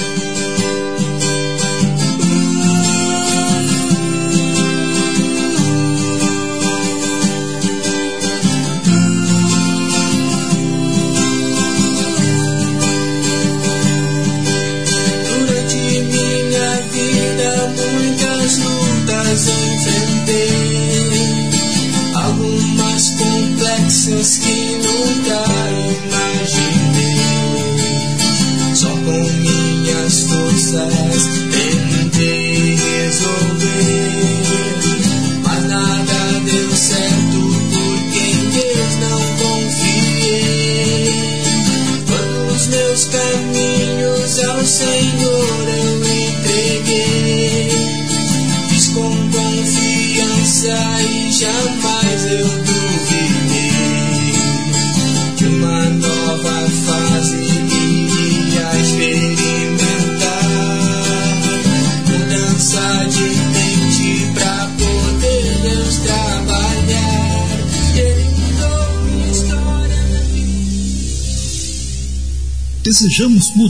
Desejamos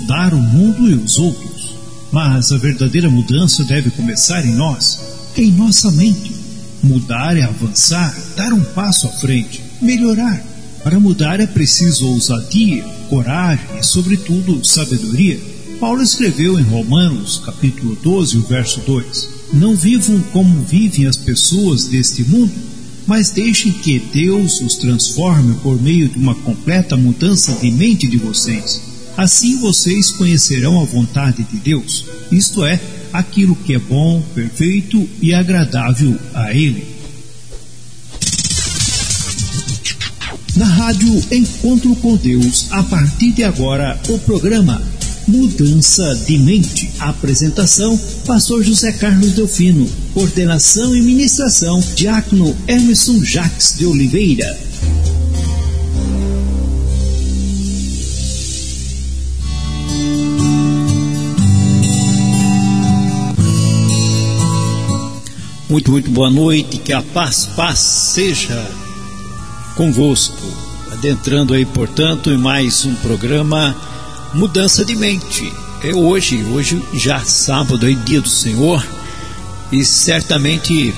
mudar o mundo e os outros, mas a verdadeira mudança deve começar em nós, em nossa mente. Mudar é avançar, dar um passo à frente, melhorar. Para mudar é preciso ousadia, coragem e, sobretudo, sabedoria. Paulo escreveu em Romanos, capítulo 12, o verso 2: Não vivam como vivem as pessoas deste mundo, mas deixem que Deus os transforme por meio de uma completa mudança de mente de vocês Assim vocês conhecerão a vontade de Deus, isto é, aquilo que é bom, perfeito e agradável a Ele. Na rádio Encontro com Deus, a partir de agora, o programa Mudança de Mente. Apresentação: Pastor José Carlos Delfino. Coordenação e ministração: Diácono Emerson Jacques de Oliveira. Muito, muito boa noite, que a paz, paz seja convosco. Adentrando aí, portanto, em mais um programa Mudança de Mente. É hoje, hoje já sábado aí, dia do Senhor, e certamente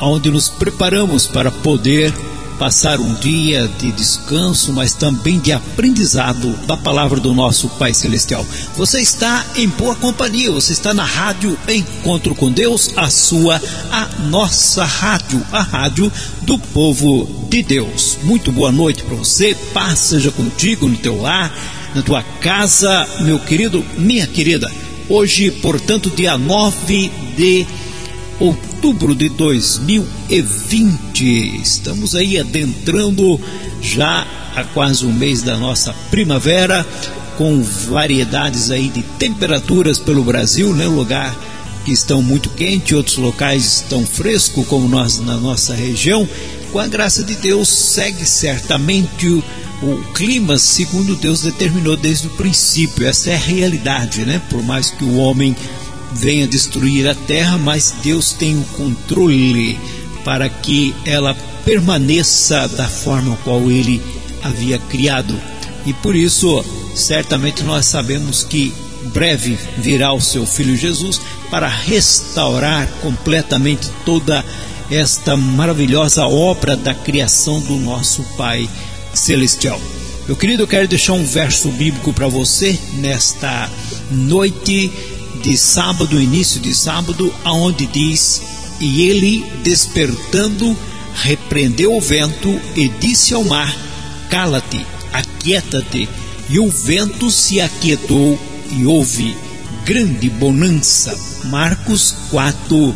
onde nos preparamos para poder passar um dia de descanso, mas também de aprendizado da palavra do nosso Pai Celestial. Você está em boa companhia, você está na rádio Encontro com Deus, a sua, a nossa rádio, a rádio do povo de Deus. Muito boa noite para você, paz seja contigo no teu lar, na tua casa, meu querido, minha querida. Hoje, portanto, dia 9 de outubro de 2020. Estamos aí adentrando já há quase um mês da nossa primavera, com variedades aí de temperaturas pelo Brasil, né? Lugar que estão muito quente, outros locais estão fresco, como nós na nossa região. Com a graça de Deus, segue certamente o, o clima segundo Deus determinou desde o princípio. Essa é a realidade, né? Por mais que o homem venha destruir a terra, mas Deus tem o controle para que ela permaneça da forma qual ele havia criado. E por isso, certamente nós sabemos que breve virá o seu filho Jesus para restaurar completamente toda esta maravilhosa obra da criação do nosso Pai celestial. Meu querido, eu quero deixar um verso bíblico para você nesta noite de sábado, início de sábado, aonde diz: E ele, despertando, repreendeu o vento e disse ao mar: Cala-te, aquieta-te. E o vento se aquietou e houve grande bonança. Marcos 4,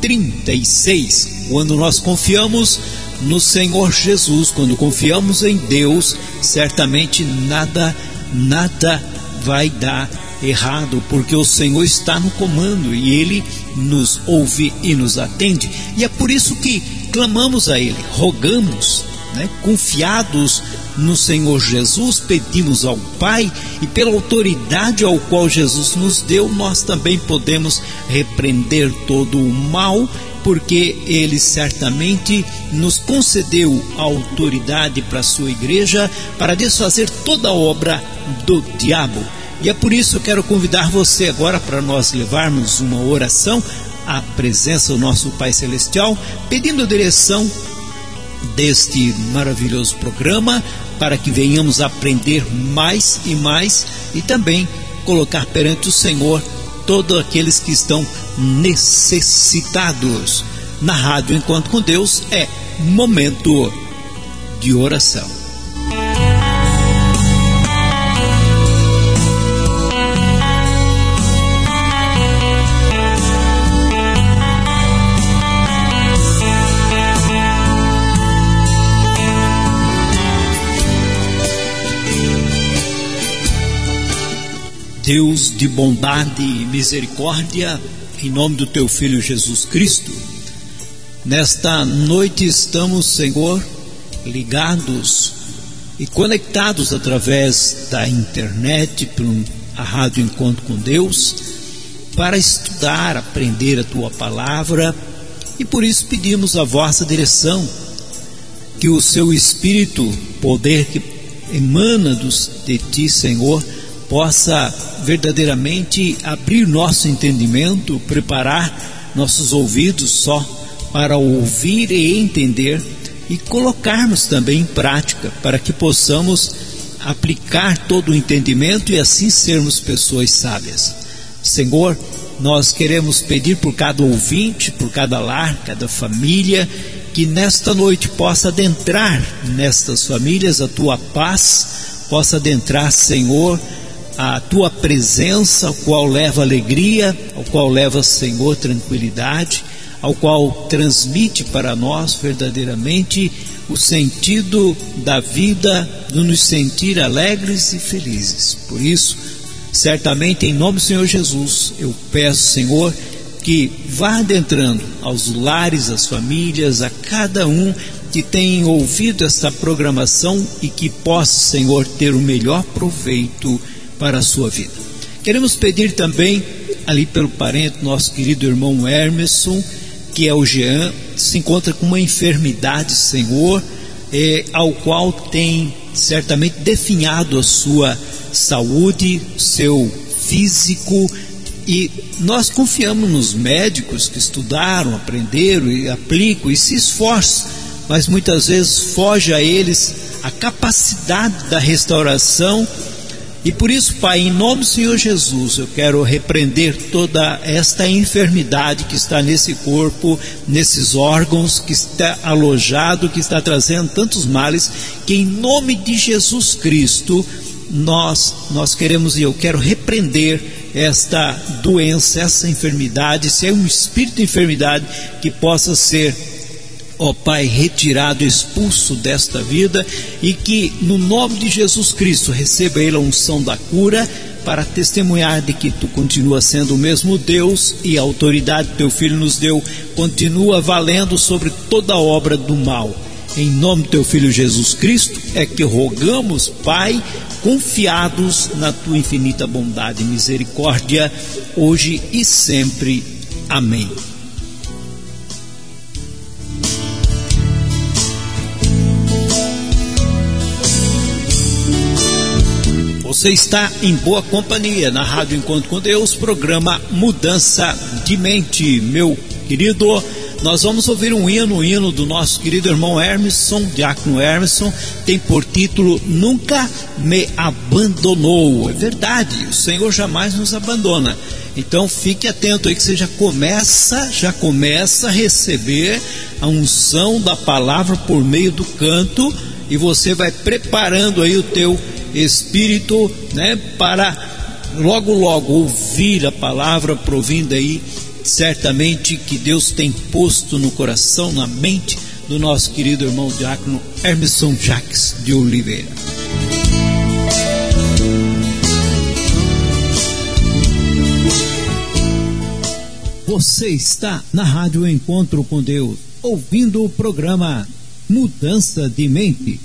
36. Quando nós confiamos no Senhor Jesus, quando confiamos em Deus, certamente nada, nada vai dar errado, porque o Senhor está no comando e Ele nos ouve e nos atende. E é por isso que clamamos a Ele, rogamos, né, confiados no Senhor Jesus, pedimos ao Pai e pela autoridade ao qual Jesus nos deu, nós também podemos repreender todo o mal, porque Ele certamente nos concedeu a autoridade para a sua igreja para desfazer toda a obra do diabo. E é por isso que eu quero convidar você agora para nós levarmos uma oração à presença do nosso Pai Celestial, pedindo a direção deste maravilhoso programa para que venhamos aprender mais e mais e também colocar perante o Senhor todos aqueles que estão necessitados. Na Rádio Enquanto com Deus é momento de oração. Deus de bondade e misericórdia, em nome do teu Filho Jesus Cristo, nesta noite estamos, Senhor, ligados e conectados através da internet, pela Rádio Encontro com Deus, para estudar, aprender a tua palavra. E por isso pedimos a vossa direção, que o seu Espírito, poder que emana de ti, Senhor, possa verdadeiramente abrir nosso entendimento, preparar nossos ouvidos só para ouvir e entender e colocarmos também em prática para que possamos aplicar todo o entendimento e assim sermos pessoas sábias. Senhor, nós queremos pedir por cada ouvinte, por cada lar, cada família, que nesta noite possa adentrar nestas famílias a tua paz, possa adentrar, Senhor, a tua presença, ao qual leva alegria, ao qual leva, Senhor, tranquilidade, ao qual transmite para nós verdadeiramente o sentido da vida, de nos sentir alegres e felizes. Por isso, certamente em nome do Senhor Jesus, eu peço, Senhor, que vá adentrando aos lares, às famílias, a cada um que tem ouvido esta programação e que possa, Senhor, ter o melhor proveito para a sua vida. Queremos pedir também, ali pelo parente, nosso querido irmão Hermeson, que é o Jean, se encontra com uma enfermidade, Senhor, eh, ao qual tem certamente definhado a sua saúde, seu físico, e nós confiamos nos médicos que estudaram, aprenderam e aplicam e se esforçam, mas muitas vezes foge a eles a capacidade da restauração e por isso, Pai, em nome do Senhor Jesus, eu quero repreender toda esta enfermidade que está nesse corpo, nesses órgãos, que está alojado, que está trazendo tantos males, que em nome de Jesus Cristo, nós, nós queremos e eu quero repreender esta doença, essa enfermidade, se é um espírito de enfermidade que possa ser ó Pai, retirado, expulso desta vida e que no nome de Jesus Cristo receba ele a unção da cura para testemunhar de que tu continua sendo o mesmo Deus e a autoridade que teu filho nos deu continua valendo sobre toda obra do mal. Em nome do teu filho Jesus Cristo é que rogamos, Pai, confiados na tua infinita bondade e misericórdia, hoje e sempre. Amém. Você está em boa companhia na Rádio Encontro com Deus, programa Mudança de Mente. Meu querido, nós vamos ouvir um hino, um hino do nosso querido irmão Hermeson, Diácono Hermeson, tem por título Nunca Me Abandonou. É verdade, o Senhor jamais nos abandona. Então fique atento aí que você já começa, já começa a receber a unção da palavra por meio do canto e você vai preparando aí o teu espírito, né, para logo logo ouvir a palavra provinda aí, certamente que Deus tem posto no coração, na mente do nosso querido irmão diácono Hermeson Jacques de Oliveira. Você está na Rádio Encontro com Deus, ouvindo o programa Mudança de Mente,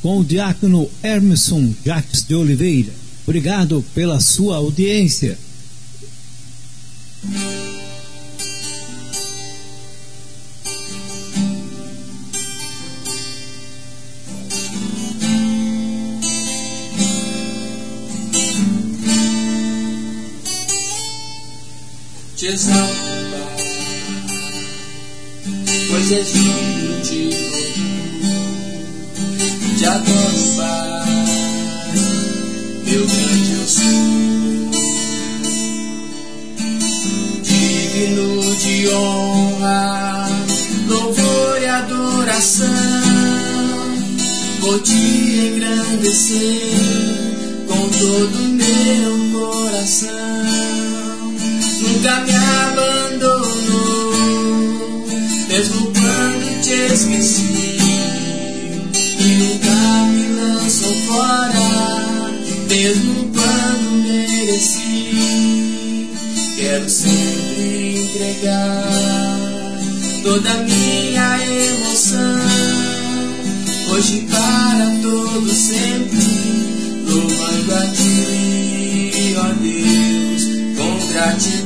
com o diácono Emerson Jacques de Oliveira. Obrigado pela sua audiência. Te exalta, pois és digno de te adoro, Pai, meu grande eu sou. Digno de honra, louvor e adoração, vou te engrandecer com todo o meu coração. Nunca me abandonou, fora, mesmo quando mereci. Quero sempre entregar toda minha emoção, hoje para todo sempre louvando a ti, ó Deus, com gratidão.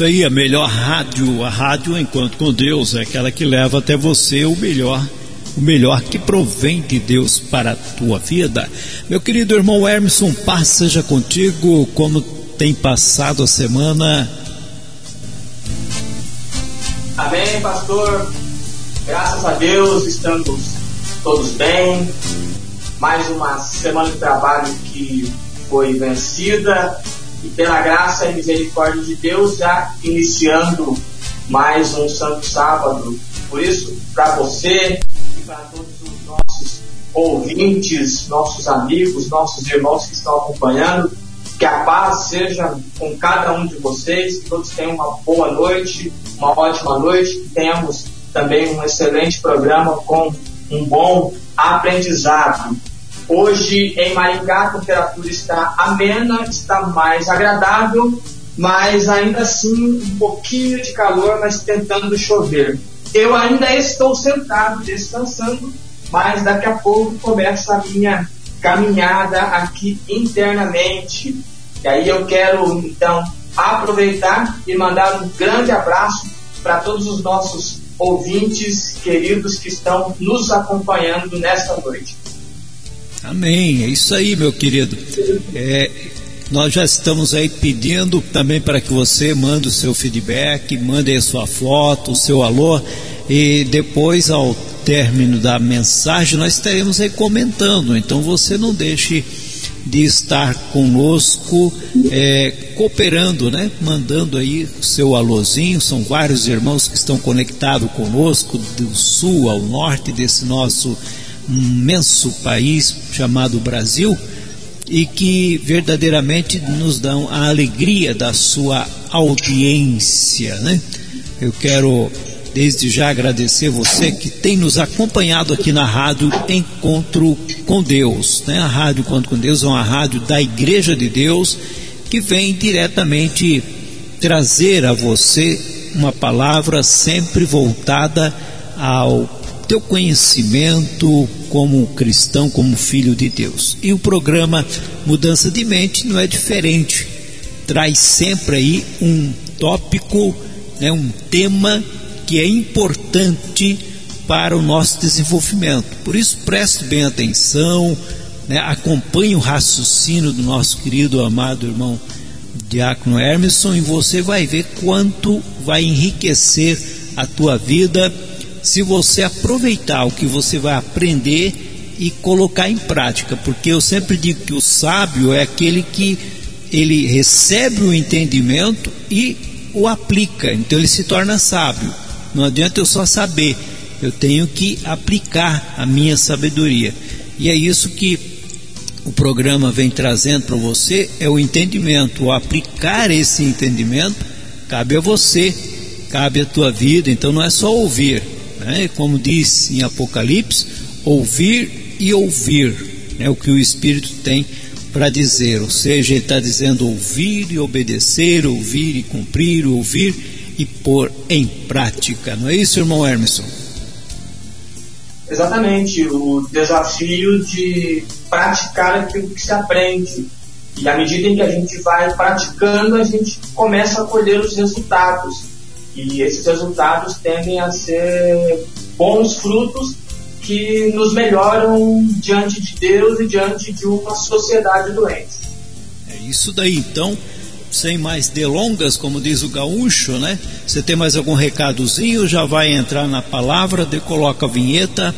Isso aí, a melhor rádio, a rádio Encontro com Deus, é aquela que leva até você o melhor, o melhor que provém de Deus para a tua vida. Meu querido irmão Emerson, paz seja contigo, como tem passado a semana. Amém, pastor. Graças a Deus estamos todos bem. Mais uma semana de trabalho que foi vencida e pela graça e misericórdia de Deus já iniciando mais um santo sábado. Por isso, para você e para todos os nossos ouvintes, nossos amigos, nossos irmãos que estão acompanhando, que a paz seja com cada um de vocês, que todos tenham uma boa noite, uma ótima noite, que tenhamos também um excelente programa com um bom aprendizado. Hoje em Maringá a temperatura está amena, está mais agradável, mas ainda assim um pouquinho de calor, mas tentando chover. Eu ainda estou sentado descansando, mas daqui a pouco começa a minha caminhada aqui internamente. E aí eu quero então aproveitar e mandar um grande abraço para todos os nossos ouvintes queridos que estão nos acompanhando nesta noite. Amém, é isso aí, meu querido. É, nós já estamos aí pedindo também para que você mande o seu feedback, mande a sua foto, o seu alô, e depois, ao término da mensagem, nós estaremos aí comentando. Então você não deixe de estar conosco, é, cooperando, né? Mandando aí o seu alôzinho. São vários irmãos que estão conectados conosco, do sul ao norte desse nosso imenso país chamado Brasil e que verdadeiramente nos dão a alegria da sua audiência, né? Eu quero desde já agradecer você que tem nos acompanhado aqui na rádio Encontro com Deus, né? A rádio Encontro com Deus é uma rádio da Igreja de Deus que vem diretamente trazer a você uma palavra sempre voltada ao teu conhecimento como cristão, como filho de Deus. E o programa Mudança de Mente não é diferente. Traz sempre aí um tópico, né, um tema que é importante para o nosso desenvolvimento. Por isso, preste bem atenção, né, acompanhe o raciocínio do nosso querido, amado irmão Diácono Hermeson e você vai ver quanto vai enriquecer a tua vida se você aproveitar o que você vai aprender e colocar em prática, porque eu sempre digo que o sábio é aquele que ele recebe o entendimento e o aplica, então ele se torna sábio. Não adianta eu só saber, eu tenho que aplicar a minha sabedoria. E é isso que o programa vem trazendo para você é o entendimento, o aplicar esse entendimento cabe a você, cabe à tua vida, então não é só ouvir, né? como diz em Apocalipse, ouvir e ouvir né? o que o Espírito tem para dizer. Ou seja, ele está dizendo ouvir e obedecer, ouvir e cumprir, ouvir e pôr em prática. Não é isso, irmão Hermeson? Exatamente, o desafio de praticar aquilo que se aprende. E à medida em que a gente vai praticando, a gente começa a colher os resultados. E esses resultados tendem a ser bons frutos que nos melhoram diante de Deus e diante de uma sociedade doente. É isso daí, então, sem mais delongas, como diz o gaúcho, né? Você tem mais algum recadozinho? Já vai entrar na palavra, de coloca a vinheta.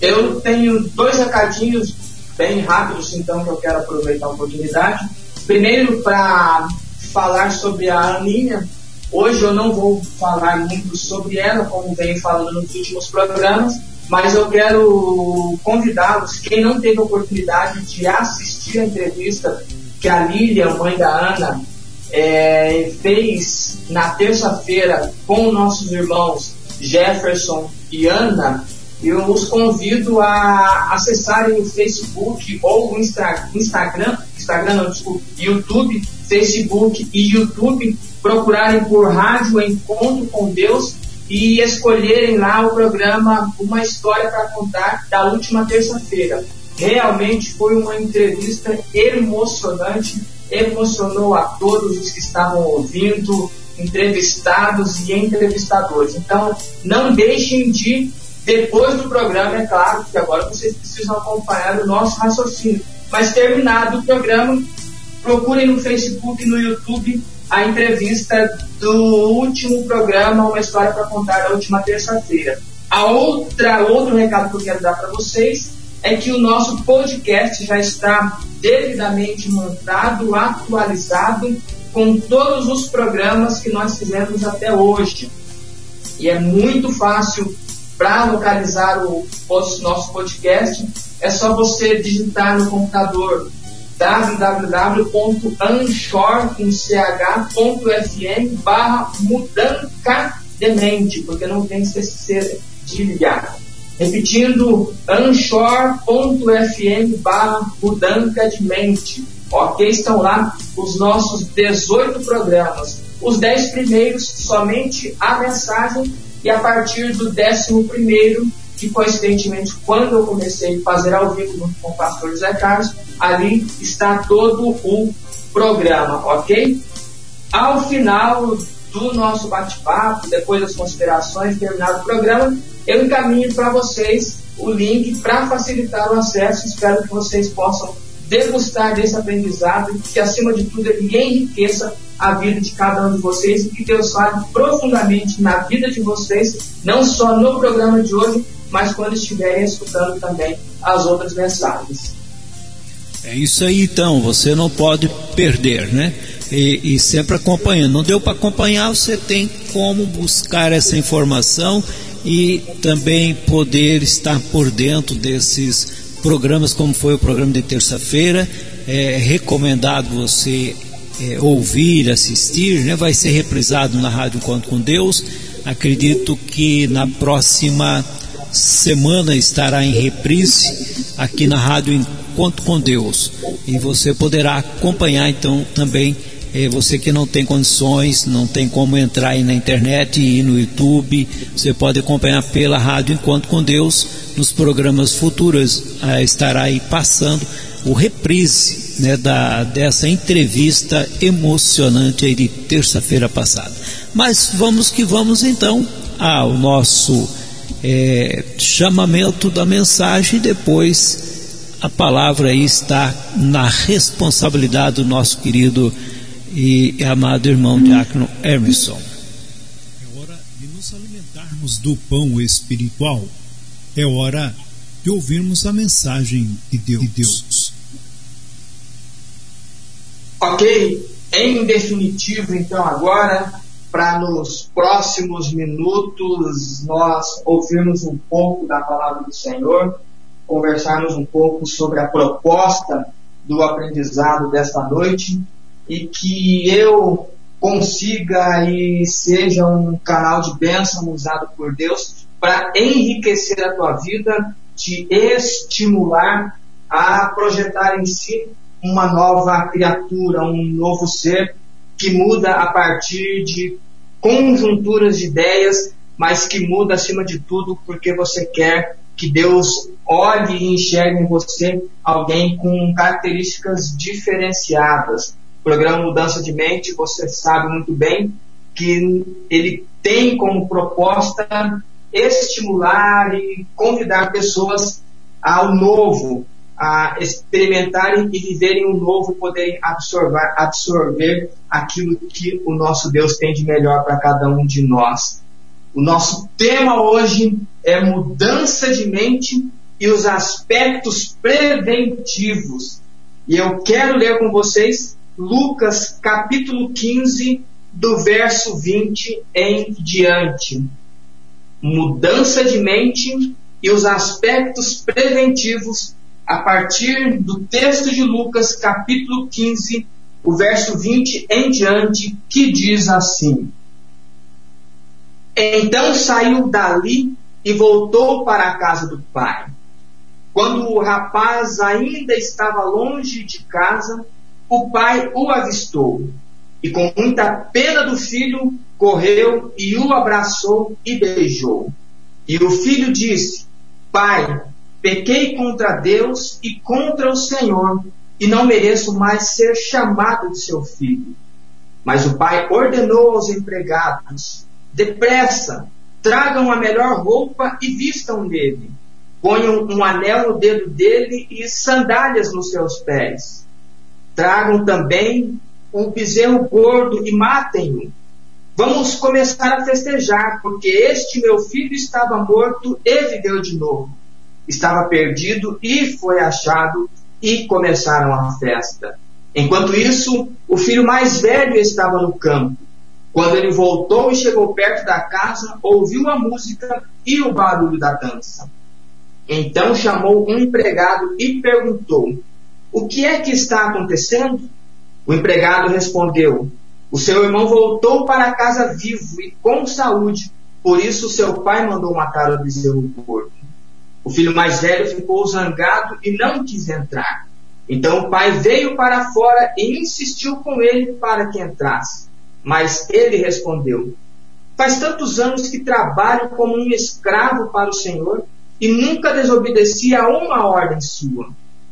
Eu tenho dois recadinhos bem rápidos, então, que eu quero aproveitar a oportunidade. Primeiro, para falar sobre a Aninha. Hoje eu não vou falar muito sobre ela, como venho falando nos últimos programas, mas eu quero convidá-los, quem não teve a oportunidade de assistir a entrevista que a Lília, mãe da Ana, é, fez na terça-feira com nossos irmãos Jefferson e Ana, eu os convido a acessarem o Facebook ou o Instagram, Instagram não, desculpa, YouTube, Facebook e YouTube, procurarem por Rádio Encontro com Deus e escolherem lá o programa Uma História para Contar da última terça-feira. Realmente foi uma entrevista emocionante, emocionou a todos os que estavam ouvindo, entrevistados e entrevistadores. Então, não deixem de depois do programa, é claro, que agora vocês precisam acompanhar o nosso raciocínio. Mas terminado o programa, procurem no Facebook e no YouTube a entrevista do último programa, Uma História para Contar, da última terça-feira. A outra, outro recado que eu quero dar para vocês é que o nosso podcast já está devidamente montado, atualizado, com todos os programas que nós fizemos até hoje. E é muito fácil para localizar o nosso podcast, é só você digitar no computador www.anchor.fm barra mudanca de mente, porque não tem CC de ligar. Repetindo, anchor.fm barra mudanca de mente. Ok? Estão lá os nossos 18 programas. Os 10 primeiros, somente a mensagem e a partir do décimo primeiro, que coincidentemente quando eu comecei a fazer ao vivo com o pastor José Carlos, ali está todo o programa, ok? Ao final do nosso bate-papo, depois das considerações, terminado o programa, eu encaminho para vocês o link para facilitar o acesso. Espero que vocês possam degustar desse aprendizado, que acima de tudo ele enriqueça a vida de cada um de vocês e que Deus fale profundamente na vida de vocês, não só no programa de hoje, mas quando estiverem escutando também as outras mensagens. É isso aí então, você não pode perder, né? E, e sempre acompanhando. Não deu para acompanhar, você tem como buscar essa informação e também poder estar por dentro desses programas, como foi o programa de terça-feira. É recomendado você é, ouvir, assistir, né? vai ser reprisado na Rádio Encontro com Deus. Acredito que na próxima semana estará em reprise aqui na Rádio Encontro com Deus. E você poderá acompanhar então também. É, você que não tem condições, não tem como entrar aí na internet e no YouTube, você pode acompanhar pela Rádio Encontro com Deus nos programas futuros. Ah, estará aí passando o reprise né, da, dessa entrevista emocionante aí de terça-feira passada. Mas vamos que vamos então ao nosso é, chamamento da mensagem e depois a palavra aí está na responsabilidade do nosso querido e amado irmão Diácono Emerson. É hora de nos alimentarmos do pão espiritual. É hora de ouvirmos a mensagem de Deus. De Deus. Ok, em definitivo, então, agora, para nos próximos minutos nós ouvirmos um pouco da palavra do Senhor, conversarmos um pouco sobre a proposta do aprendizado desta noite e que eu consiga e seja um canal de bênção usado por Deus para enriquecer a tua vida, te estimular a projetar em si uma nova criatura, um novo ser que muda a partir de conjunturas de ideias, mas que muda acima de tudo porque você quer que Deus olhe e enxergue em você alguém com características diferenciadas. O programa Mudança de Mente, você sabe muito bem que ele tem como proposta estimular e convidar pessoas ao novo, a experimentarem e viverem o novo, poderem absorver, absorver aquilo que o nosso Deus tem de melhor para cada um de nós. O nosso tema hoje é mudança de mente e os aspectos preventivos. E eu quero ler com vocês Lucas capítulo 15, do verso 20 em diante. Mudança de mente e os aspectos preventivos a partir do texto de Lucas, capítulo 15, o verso 20 em diante, que diz assim: Então saiu dali e voltou para a casa do pai. Quando o rapaz ainda estava longe de casa, o pai o avistou e, com muita pena do filho, correu e o abraçou e beijou. E o filho disse: Pai, Pequei contra Deus e contra o Senhor, e não mereço mais ser chamado de seu filho. Mas o pai ordenou aos empregados: Depressa, tragam a melhor roupa e vistam nele. Ponham um anel no dedo dele e sandálias nos seus pés. Tragam também um bezerro gordo e matem-no. Vamos começar a festejar, porque este meu filho estava morto e viveu de novo estava perdido e foi achado e começaram a festa. Enquanto isso, o filho mais velho estava no campo. Quando ele voltou e chegou perto da casa, ouviu a música e o barulho da dança. Então chamou um empregado e perguntou: O que é que está acontecendo? O empregado respondeu: O seu irmão voltou para casa vivo e com saúde, por isso seu pai mandou matar o bezerro gordo. O filho mais velho ficou zangado e não quis entrar. Então o pai veio para fora e insistiu com ele para que entrasse. Mas ele respondeu: Faz tantos anos que trabalho como um escravo para o Senhor e nunca desobedeci a uma ordem sua.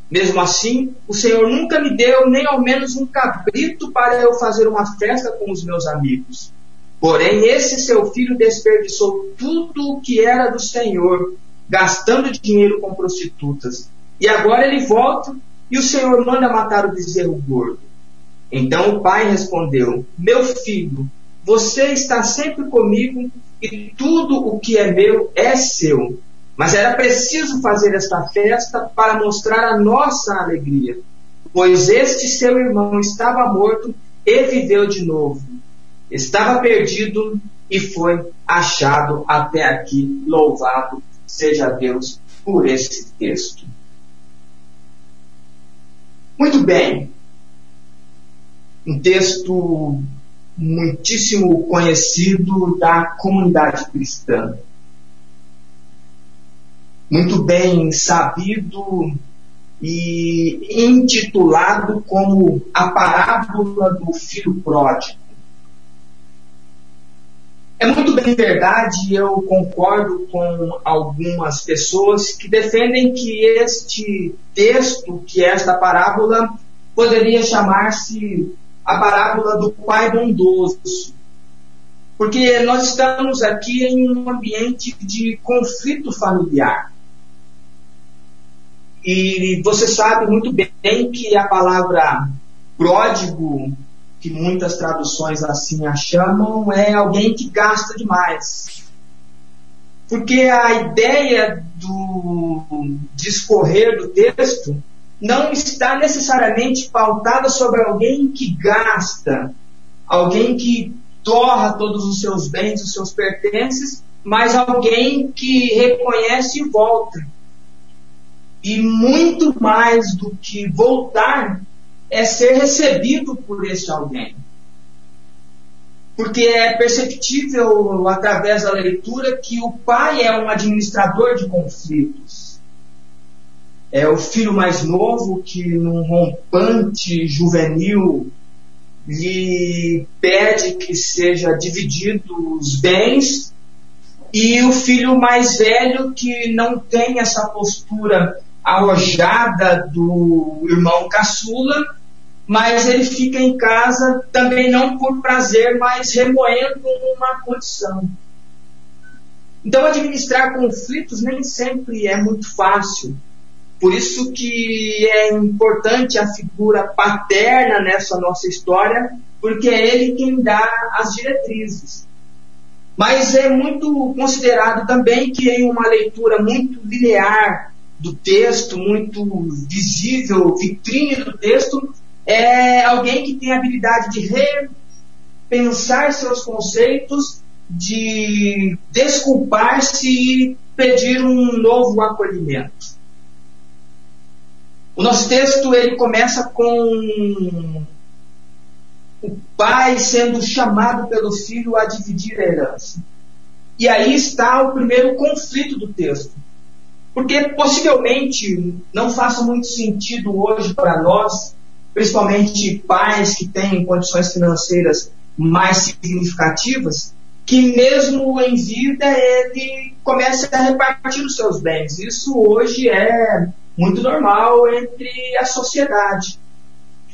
Mesmo assim, o Senhor nunca me deu nem ao menos um cabrito para eu fazer uma festa com os meus amigos. Porém, esse seu filho desperdiçou tudo o que era do Senhor gastando dinheiro com prostitutas. E agora ele volta e o Senhor manda matar o bezerro gordo. Então o pai respondeu: Meu filho, você está sempre comigo e tudo o que é meu é seu. Mas era preciso fazer esta festa para mostrar a nossa alegria, pois este seu irmão estava morto e viveu de novo. Estava perdido e foi achado até aqui. Louvado seja Deus por esse texto. Muito bem. Um texto muitíssimo conhecido da comunidade cristã. Muito bem sabido e intitulado como a parábola do filho pródigo. É muito bem verdade, eu concordo com algumas pessoas que defendem que este texto, que esta parábola, poderia chamar-se a parábola do pai bondoso. Porque nós estamos aqui em um ambiente de conflito familiar. E você sabe muito bem que a palavra pródigo que muitas traduções assim a chamam, é alguém que gasta demais. Porque a ideia do discorrer do texto não está necessariamente pautada sobre alguém que gasta, alguém que torra todos os seus bens, os seus pertences, mas alguém que reconhece e volta. E muito mais do que voltar, é ser recebido por esse alguém. Porque é perceptível através da leitura que o pai é um administrador de conflitos. É o filho mais novo que, num rompante juvenil, lhe pede que seja dividido os bens, e o filho mais velho que não tem essa postura arrojada do irmão caçula, mas ele fica em casa também não por prazer, mas remoendo uma condição. Então, administrar conflitos nem sempre é muito fácil. Por isso que é importante a figura paterna nessa nossa história, porque é ele quem dá as diretrizes. Mas é muito considerado também que em uma leitura muito linear do texto, muito visível, vitrine do texto, é alguém que tem a habilidade de repensar seus conceitos, de desculpar-se e pedir um novo acolhimento. O nosso texto ele começa com o pai sendo chamado pelo filho a dividir a herança. E aí está o primeiro conflito do texto. Porque possivelmente não faça muito sentido hoje para nós principalmente pais que têm condições financeiras mais significativas, que mesmo em vida ele começa a repartir os seus bens. Isso hoje é muito normal entre a sociedade.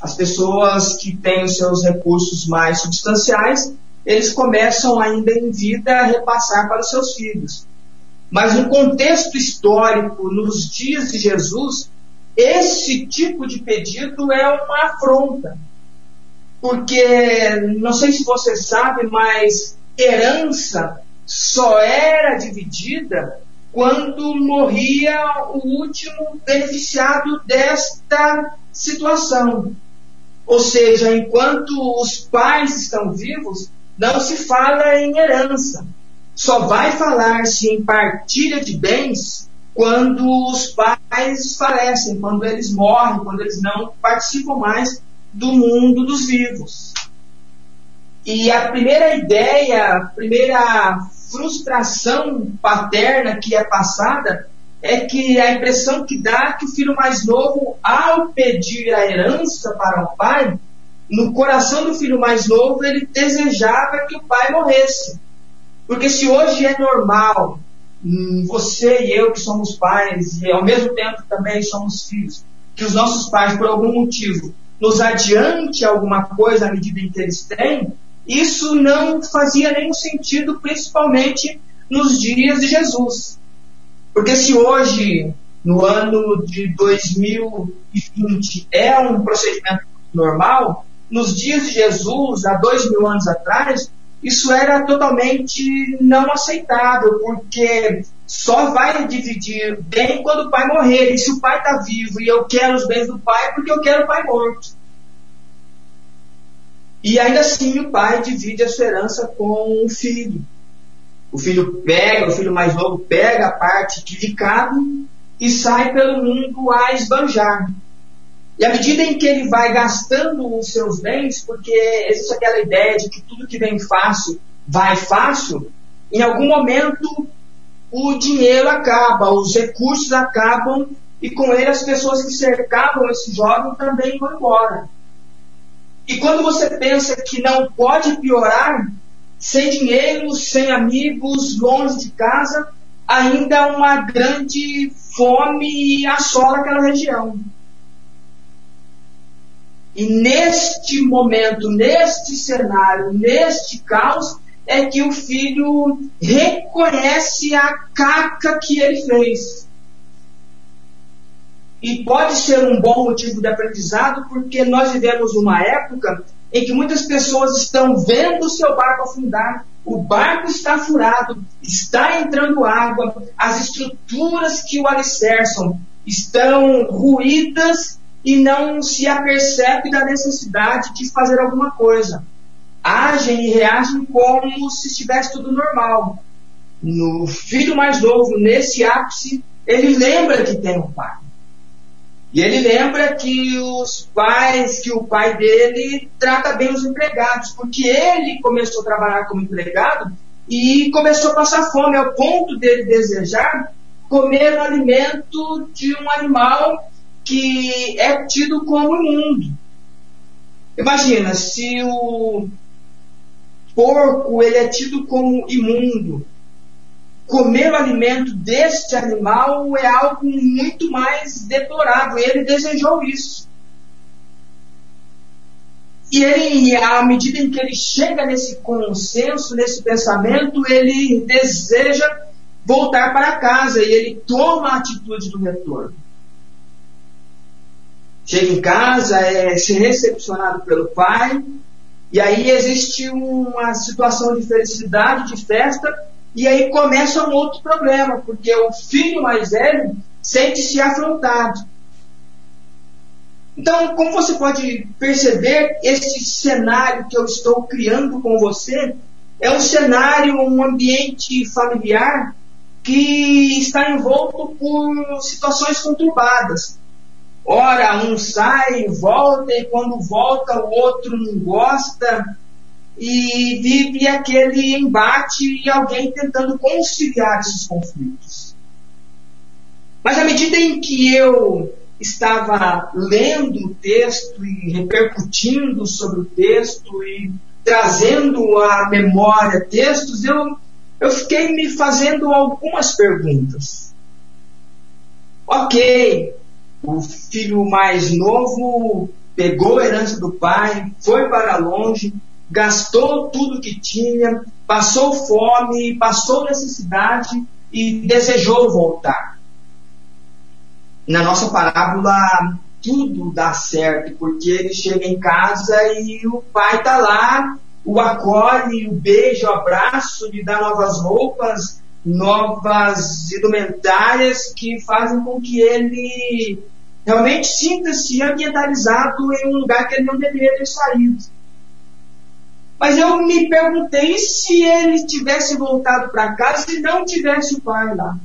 As pessoas que têm os seus recursos mais substanciais, eles começam ainda em vida a repassar para os seus filhos. Mas no contexto histórico, nos dias de Jesus, esse tipo de pedido é uma afronta. Porque, não sei se você sabe, mas herança só era dividida quando morria o último beneficiado desta situação. Ou seja, enquanto os pais estão vivos, não se fala em herança. Só vai falar-se em partilha de bens quando os pais falecem, quando eles morrem, quando eles não participam mais do mundo dos vivos. E a primeira ideia, a primeira frustração paterna que é passada é que a impressão que dá que o filho mais novo, ao pedir a herança para o pai, no coração do filho mais novo ele desejava que o pai morresse. Porque se hoje é normal você e eu que somos pais e ao mesmo tempo também somos filhos, que os nossos pais, por algum motivo, nos adiante alguma coisa à medida em que eles têm, isso não fazia nenhum sentido, principalmente nos dias de Jesus. Porque se hoje no ano de 2020 é um procedimento normal, nos dias de Jesus, há dois mil anos atrás, isso era totalmente não aceitável, porque só vai dividir bem quando o pai morrer. E se o pai está vivo e eu quero os bens do pai, porque eu quero o pai morto. E ainda assim o pai divide a sua herança com o filho. O filho pega, o filho mais novo pega a parte que lhe cabe e sai pelo mundo a esbanjar. E à medida em que ele vai gastando os seus bens, porque existe aquela ideia de que tudo que vem fácil vai fácil, em algum momento o dinheiro acaba, os recursos acabam e com ele as pessoas que cercavam esse jovem também vão embora. E quando você pensa que não pode piorar, sem dinheiro, sem amigos, longe de casa, ainda uma grande fome assola aquela região. E neste momento, neste cenário, neste caos, é que o filho reconhece a caca que ele fez. E pode ser um bom motivo de aprendizado, porque nós vivemos uma época em que muitas pessoas estão vendo o seu barco afundar, o barco está furado, está entrando água, as estruturas que o alicerçam estão ruídas e não se apercebe da necessidade de fazer alguma coisa. Agem e reagem como se estivesse tudo normal. No filho mais novo, nesse ápice, ele lembra que tem um pai. E ele lembra que os pais, que o pai dele trata bem os empregados, porque ele começou a trabalhar como empregado e começou a passar fome ao ponto dele desejar comer o alimento de um animal que é tido como imundo. Imagina, se o porco ele é tido como imundo, comer o alimento deste animal é algo muito mais deplorável. Ele desejou isso. E ele, à medida em que ele chega nesse consenso, nesse pensamento, ele deseja voltar para casa e ele toma a atitude do retorno chega em casa, é ser recepcionado pelo pai, e aí existe uma situação de felicidade, de festa, e aí começa um outro problema, porque o filho mais velho sente-se afrontado. Então, como você pode perceber, esse cenário que eu estou criando com você é um cenário, um ambiente familiar que está envolto por situações conturbadas. Ora, um sai, volta, e quando volta o outro não gosta, e vive aquele embate e alguém tentando conciliar esses conflitos. Mas à medida em que eu estava lendo o texto e repercutindo sobre o texto e trazendo à memória textos, eu, eu fiquei me fazendo algumas perguntas. Ok, o filho mais novo pegou a herança do pai, foi para longe, gastou tudo que tinha, passou fome, passou necessidade e desejou voltar. Na nossa parábola, tudo dá certo, porque ele chega em casa e o pai está lá, o acolhe, o beija, o abraço, lhe dá novas roupas, novas indumentárias que fazem com que ele realmente sinta-se ambientalizado em um lugar que ele não deveria ter saído. Mas eu me perguntei se ele tivesse voltado para casa e não tivesse o pai lá.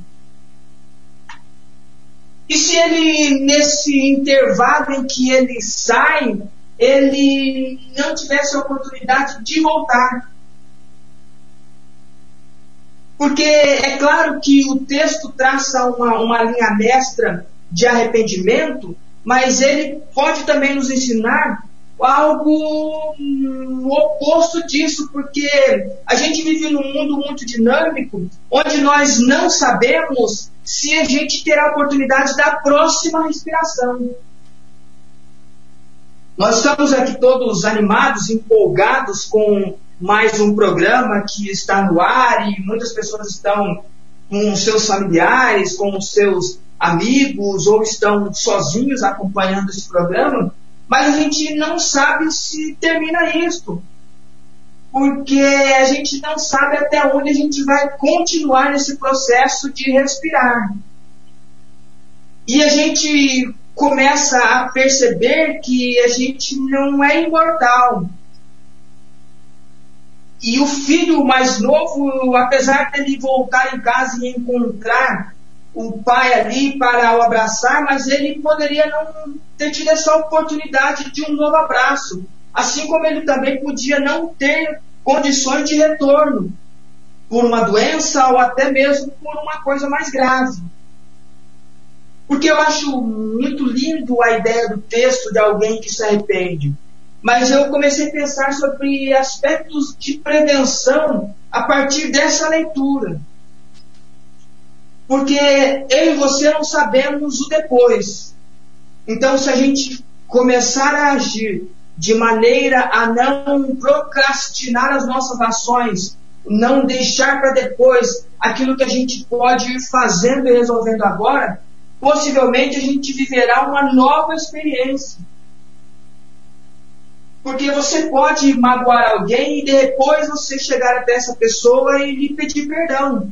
E se ele, nesse intervalo em que ele sai, ele não tivesse a oportunidade de voltar. Porque é claro que o texto traça uma, uma linha mestra de arrependimento, mas ele pode também nos ensinar algo oposto disso, porque a gente vive num mundo muito dinâmico, onde nós não sabemos se a gente terá a oportunidade da próxima respiração. Nós estamos aqui todos animados, empolgados com mais um programa que está no ar e muitas pessoas estão com seus familiares, com seus amigos ou estão sozinhos acompanhando esse programa, mas a gente não sabe se termina isso. Porque a gente não sabe até onde a gente vai continuar nesse processo de respirar. E a gente começa a perceber que a gente não é imortal. E o filho mais novo, apesar dele voltar em casa e encontrar o pai ali para o abraçar, mas ele poderia não ter tido essa oportunidade de um novo abraço. Assim como ele também podia não ter condições de retorno por uma doença ou até mesmo por uma coisa mais grave. Porque eu acho muito lindo a ideia do texto de alguém que se arrepende. Mas eu comecei a pensar sobre aspectos de prevenção a partir dessa leitura. Porque eu e você não sabemos o depois. Então, se a gente começar a agir de maneira a não procrastinar as nossas ações, não deixar para depois aquilo que a gente pode ir fazendo e resolvendo agora, possivelmente a gente viverá uma nova experiência. Porque você pode magoar alguém e depois você chegar até essa pessoa e lhe pedir perdão.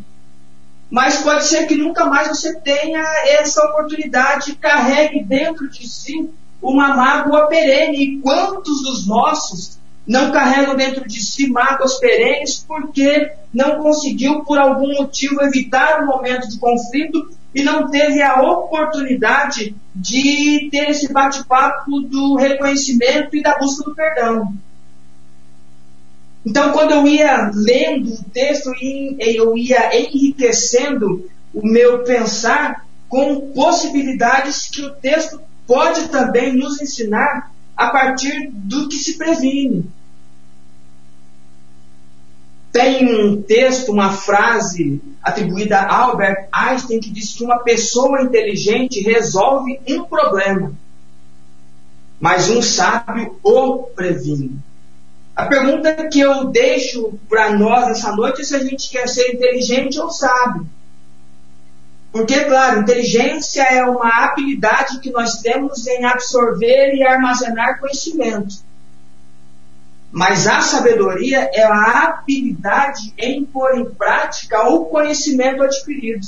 Mas pode ser que nunca mais você tenha essa oportunidade, carregue dentro de si uma mágoa perene. E quantos dos nossos não carregam dentro de si mágoas perenes porque não conseguiu, por algum motivo, evitar um momento de conflito e não teve a oportunidade de ter esse bate-papo do reconhecimento e da busca do perdão. Então, quando eu ia lendo o texto, eu ia enriquecendo o meu pensar com possibilidades que o texto pode também nos ensinar a partir do que se previne. Tem um texto, uma frase atribuída a Albert Einstein que diz que uma pessoa inteligente resolve um problema, mas um sábio o previne. A pergunta que eu deixo para nós essa noite é se a gente quer ser inteligente ou sábio. Porque, claro, inteligência é uma habilidade que nós temos em absorver e armazenar conhecimento. Mas a sabedoria é a habilidade em pôr em prática o conhecimento adquirido.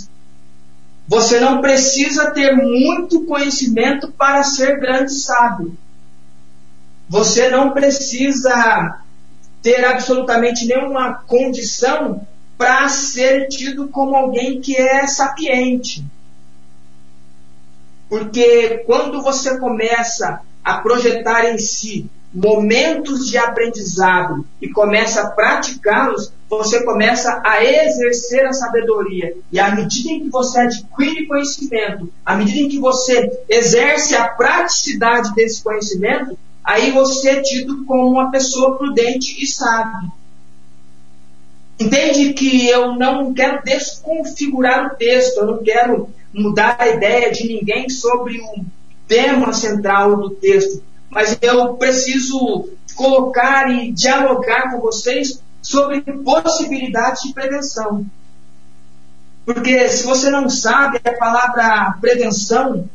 Você não precisa ter muito conhecimento para ser grande sábio. Você não precisa ter absolutamente nenhuma condição para ser tido como alguém que é sapiente. Porque quando você começa a projetar em si momentos de aprendizado e começa a praticá-los, você começa a exercer a sabedoria. E à medida em que você adquire conhecimento, à medida em que você exerce a praticidade desse conhecimento, aí você é tido como uma pessoa prudente e sábia. Entende que eu não quero desconfigurar o texto, eu não quero mudar a ideia de ninguém sobre o tema central do texto, mas eu preciso colocar e dialogar com vocês sobre possibilidades de prevenção. Porque se você não sabe, a palavra prevenção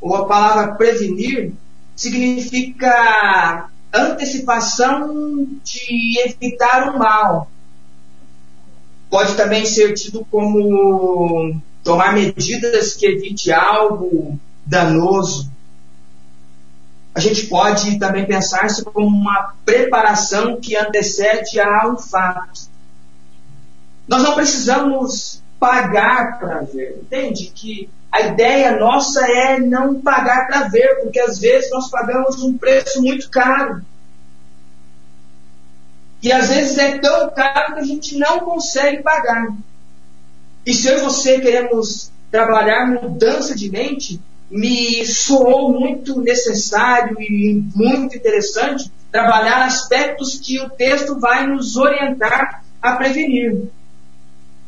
ou a palavra prevenir significa antecipação de evitar o mal pode também ser tido como tomar medidas que evite algo danoso. A gente pode também pensar-se como uma preparação que antecede a um fato. Nós não precisamos pagar para ver, entende? Que a ideia nossa é não pagar para ver, porque às vezes nós pagamos um preço muito caro que às vezes é tão caro que a gente não consegue pagar. E se eu e você queremos trabalhar mudança de mente, me soou muito necessário e muito interessante trabalhar aspectos que o texto vai nos orientar a prevenir.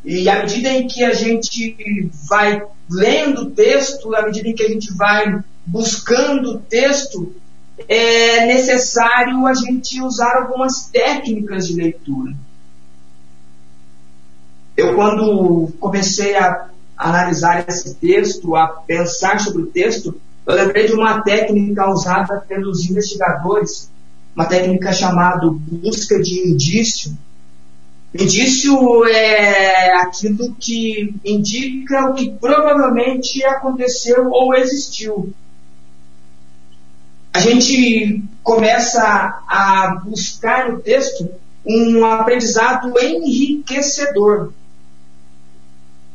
E à medida em que a gente vai lendo o texto, à medida em que a gente vai buscando o texto, é necessário a gente usar algumas técnicas de leitura. Eu, quando comecei a analisar esse texto, a pensar sobre o texto, eu lembrei de uma técnica usada pelos investigadores, uma técnica chamada busca de indício. Indício é aquilo que indica o que provavelmente aconteceu ou existiu. A gente começa a buscar no texto um aprendizado enriquecedor.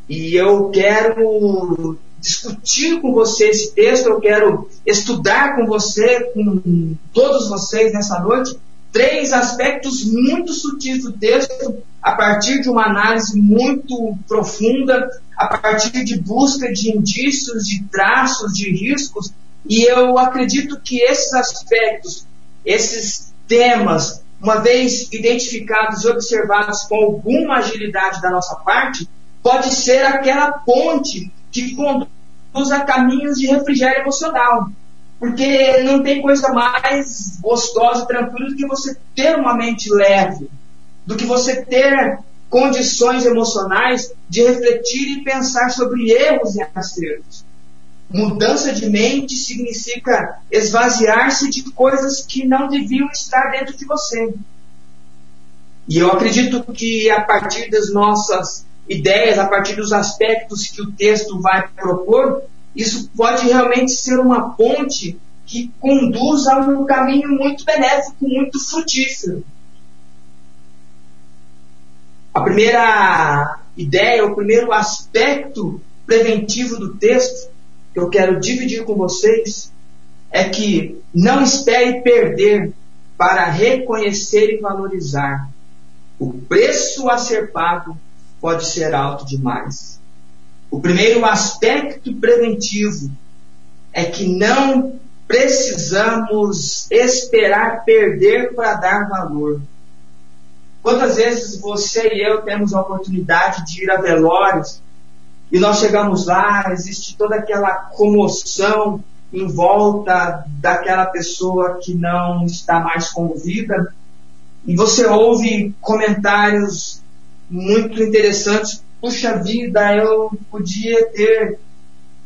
E eu quero discutir com você esse texto, eu quero estudar com você, com todos vocês nessa noite, três aspectos muito sutis do texto, a partir de uma análise muito profunda, a partir de busca de indícios, de traços, de riscos, e eu acredito que esses aspectos, esses temas, uma vez identificados e observados com alguma agilidade da nossa parte, pode ser aquela ponte que conduz a caminhos de refrigério emocional. Porque não tem coisa mais gostosa e tranquila do que você ter uma mente leve, do que você ter condições emocionais de refletir e pensar sobre erros e acertos. Mudança de mente significa esvaziar-se de coisas que não deviam estar dentro de você. E eu acredito que a partir das nossas ideias, a partir dos aspectos que o texto vai propor, isso pode realmente ser uma ponte que conduz a um caminho muito benéfico, muito frutífero. A primeira ideia, o primeiro aspecto preventivo do texto que eu quero dividir com vocês é que não espere perder para reconhecer e valorizar. O preço a ser pago pode ser alto demais. O primeiro aspecto preventivo é que não precisamos esperar perder para dar valor. Quantas vezes você e eu temos a oportunidade de ir a velórios e nós chegamos lá, existe toda aquela comoção em volta daquela pessoa que não está mais com vida, e você ouve comentários muito interessantes. Puxa vida, eu podia ter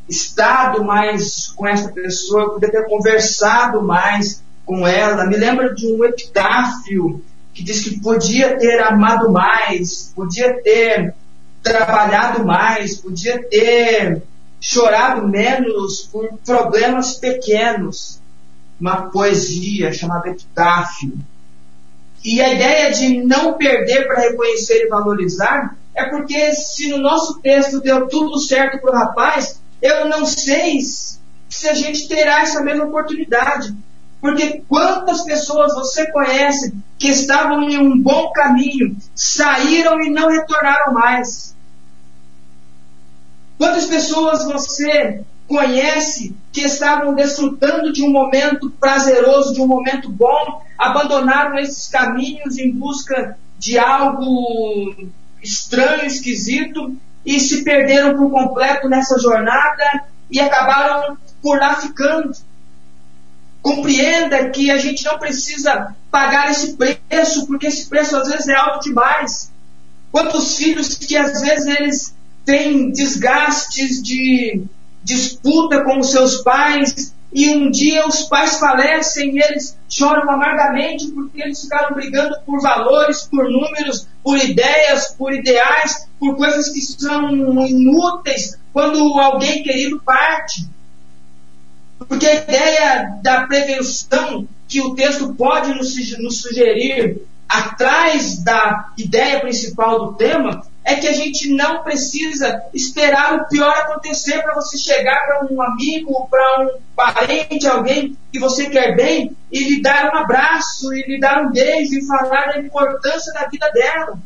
estado mais com essa pessoa, eu podia ter conversado mais com ela. Me lembra de um epitáfio que diz que podia ter amado mais, podia ter trabalhado mais, podia ter chorado menos por problemas pequenos. Uma poesia chamada Epitáfio. E a ideia de não perder para reconhecer e valorizar é porque se no nosso texto deu tudo certo para o rapaz, eu não sei se a gente terá essa mesma oportunidade. Porque quantas pessoas você conhece que estavam em um bom caminho, saíram e não retornaram mais? Quantas pessoas você conhece que estavam desfrutando de um momento prazeroso, de um momento bom, abandonaram esses caminhos em busca de algo estranho, esquisito e se perderam por completo nessa jornada e acabaram por lá ficando. Compreenda que a gente não precisa pagar esse preço, porque esse preço às vezes é alto demais. Quantos filhos que às vezes eles têm desgastes de disputa com os seus pais, e um dia os pais falecem e eles choram amargamente porque eles ficaram brigando por valores, por números, por ideias, por ideais, por coisas que são inúteis quando alguém querido parte. Porque a ideia da prevenção que o texto pode nos sugerir atrás da ideia principal do tema é que a gente não precisa esperar o pior acontecer para você chegar para um amigo, para um parente, alguém que você quer bem e lhe dar um abraço, e lhe dar um beijo e falar da importância da vida dela.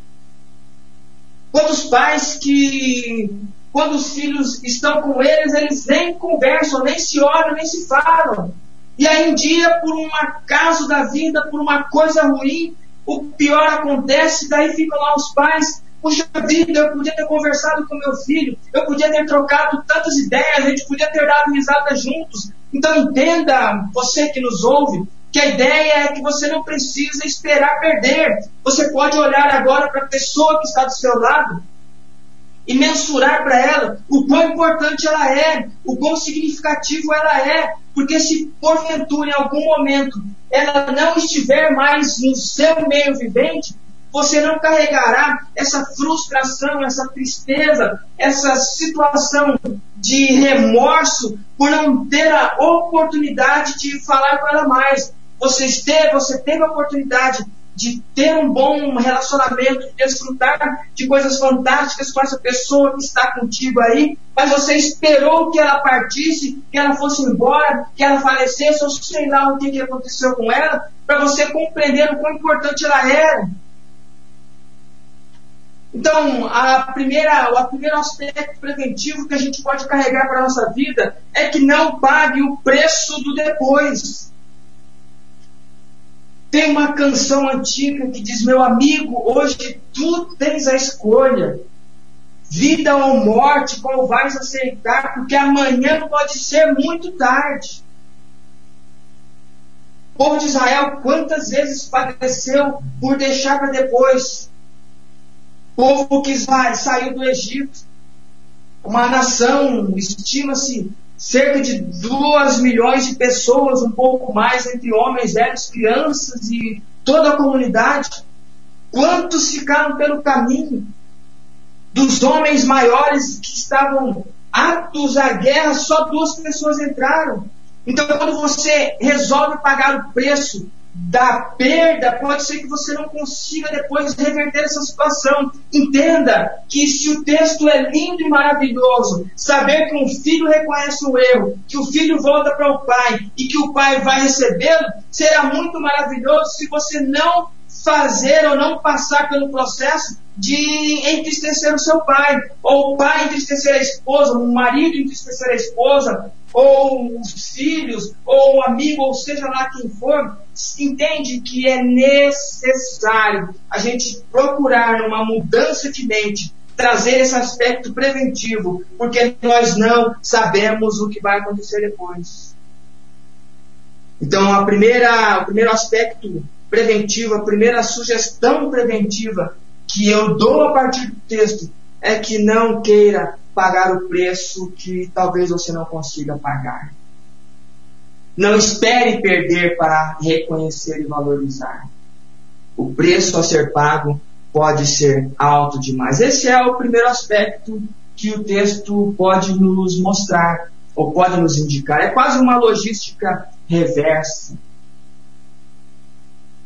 Quantos pais que, quando os filhos estão com eles, eles nem conversam, nem se olham, nem se falam. E aí um dia, por um acaso da vida, por uma coisa ruim, o pior acontece, daí ficam lá os pais Puxa vida, eu podia ter conversado com meu filho, eu podia ter trocado tantas ideias, a gente podia ter dado risada juntos. Então entenda, você que nos ouve, que a ideia é que você não precisa esperar perder. Você pode olhar agora para a pessoa que está do seu lado e mensurar para ela o quão importante ela é, o quão significativo ela é, porque se porventura em algum momento ela não estiver mais no seu meio vivente, você não carregará essa frustração, essa tristeza, essa situação de remorso por não ter a oportunidade de falar com ela mais. Você teve, você teve a oportunidade de ter um bom relacionamento, de desfrutar de coisas fantásticas com essa pessoa que está contigo aí, mas você esperou que ela partisse, que ela fosse embora, que ela falecesse, ou sei lá o que, que aconteceu com ela, para você compreender o quão importante ela era. Então, a primeira, o primeiro aspecto preventivo que a gente pode carregar para a nossa vida é que não pague o preço do depois. Tem uma canção antiga que diz: Meu amigo, hoje tu tens a escolha. Vida ou morte, qual vais aceitar? Porque amanhã pode ser muito tarde. O povo de Israel, quantas vezes padeceu por deixar para depois? Povo que saiu do Egito, uma nação, estima-se cerca de 2 milhões de pessoas, um pouco mais, entre homens, velhos, crianças e toda a comunidade. Quantos ficaram pelo caminho? Dos homens maiores que estavam aptos à guerra, só duas pessoas entraram. Então, quando você resolve pagar o preço da perda, pode ser que você não consiga depois reverter essa situação. Entenda que se o texto é lindo e maravilhoso, saber que um filho reconhece o erro, que o filho volta para o pai e que o pai vai recebê-lo, será muito maravilhoso se você não fazer ou não passar pelo processo de entristecer o seu pai, ou o pai entristecer a esposa, o marido entristecer a esposa, ou os filhos, ou o amigo, ou seja lá quem for, entende que é necessário a gente procurar uma mudança de mente, trazer esse aspecto preventivo, porque nós não sabemos o que vai acontecer depois. Então, a primeira, o primeiro aspecto preventivo, a primeira sugestão preventiva que eu dou a partir do texto é que não queira pagar o preço que talvez você não consiga pagar. Não espere perder para reconhecer e valorizar. O preço a ser pago pode ser alto demais. Esse é o primeiro aspecto que o texto pode nos mostrar, ou pode nos indicar. É quase uma logística reversa.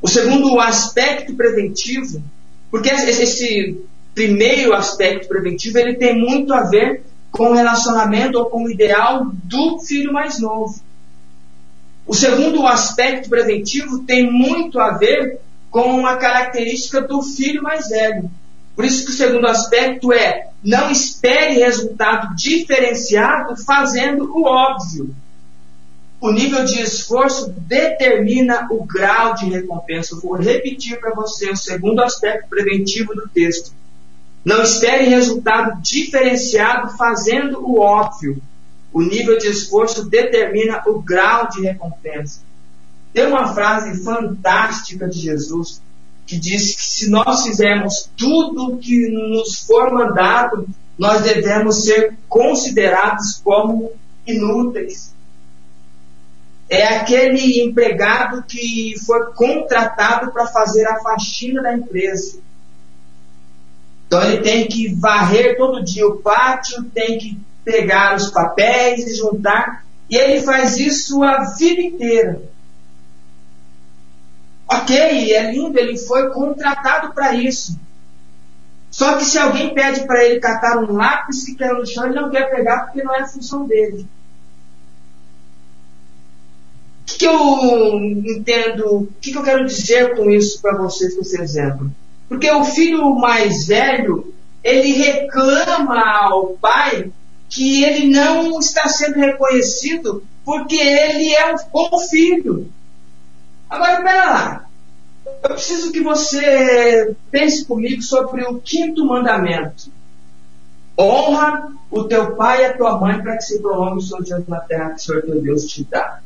O segundo aspecto preventivo, porque esse primeiro aspecto preventivo ele tem muito a ver com o relacionamento ou com o ideal do filho mais novo. O segundo aspecto preventivo tem muito a ver com a característica do filho mais velho. Por isso que o segundo aspecto é não espere resultado diferenciado fazendo o óbvio. O nível de esforço determina o grau de recompensa. Vou repetir para você o segundo aspecto preventivo do texto. Não espere resultado diferenciado fazendo o óbvio. O nível de esforço determina o grau de recompensa. Tem uma frase fantástica de Jesus que diz que se nós fizermos tudo o que nos for mandado, nós devemos ser considerados como inúteis. É aquele empregado que foi contratado para fazer a faxina da empresa. Então ele tem que varrer todo dia o pátio, tem que pegar os papéis e juntar. E ele faz isso a vida inteira. Ok, é lindo, ele foi contratado para isso. Só que se alguém pede para ele catar um lápis que caiu no chão, ele não quer pegar porque não é a função dele. O que, que eu entendo, o que, que eu quero dizer com isso para vocês, com esse exemplo? Porque o filho mais velho, ele reclama ao pai que ele não está sendo reconhecido porque ele é um bom filho. Agora, pera lá. Eu preciso que você pense comigo sobre o quinto mandamento. Honra o teu pai e a tua mãe para que se prolongue o seu dia na terra que o Senhor teu Deus te dá.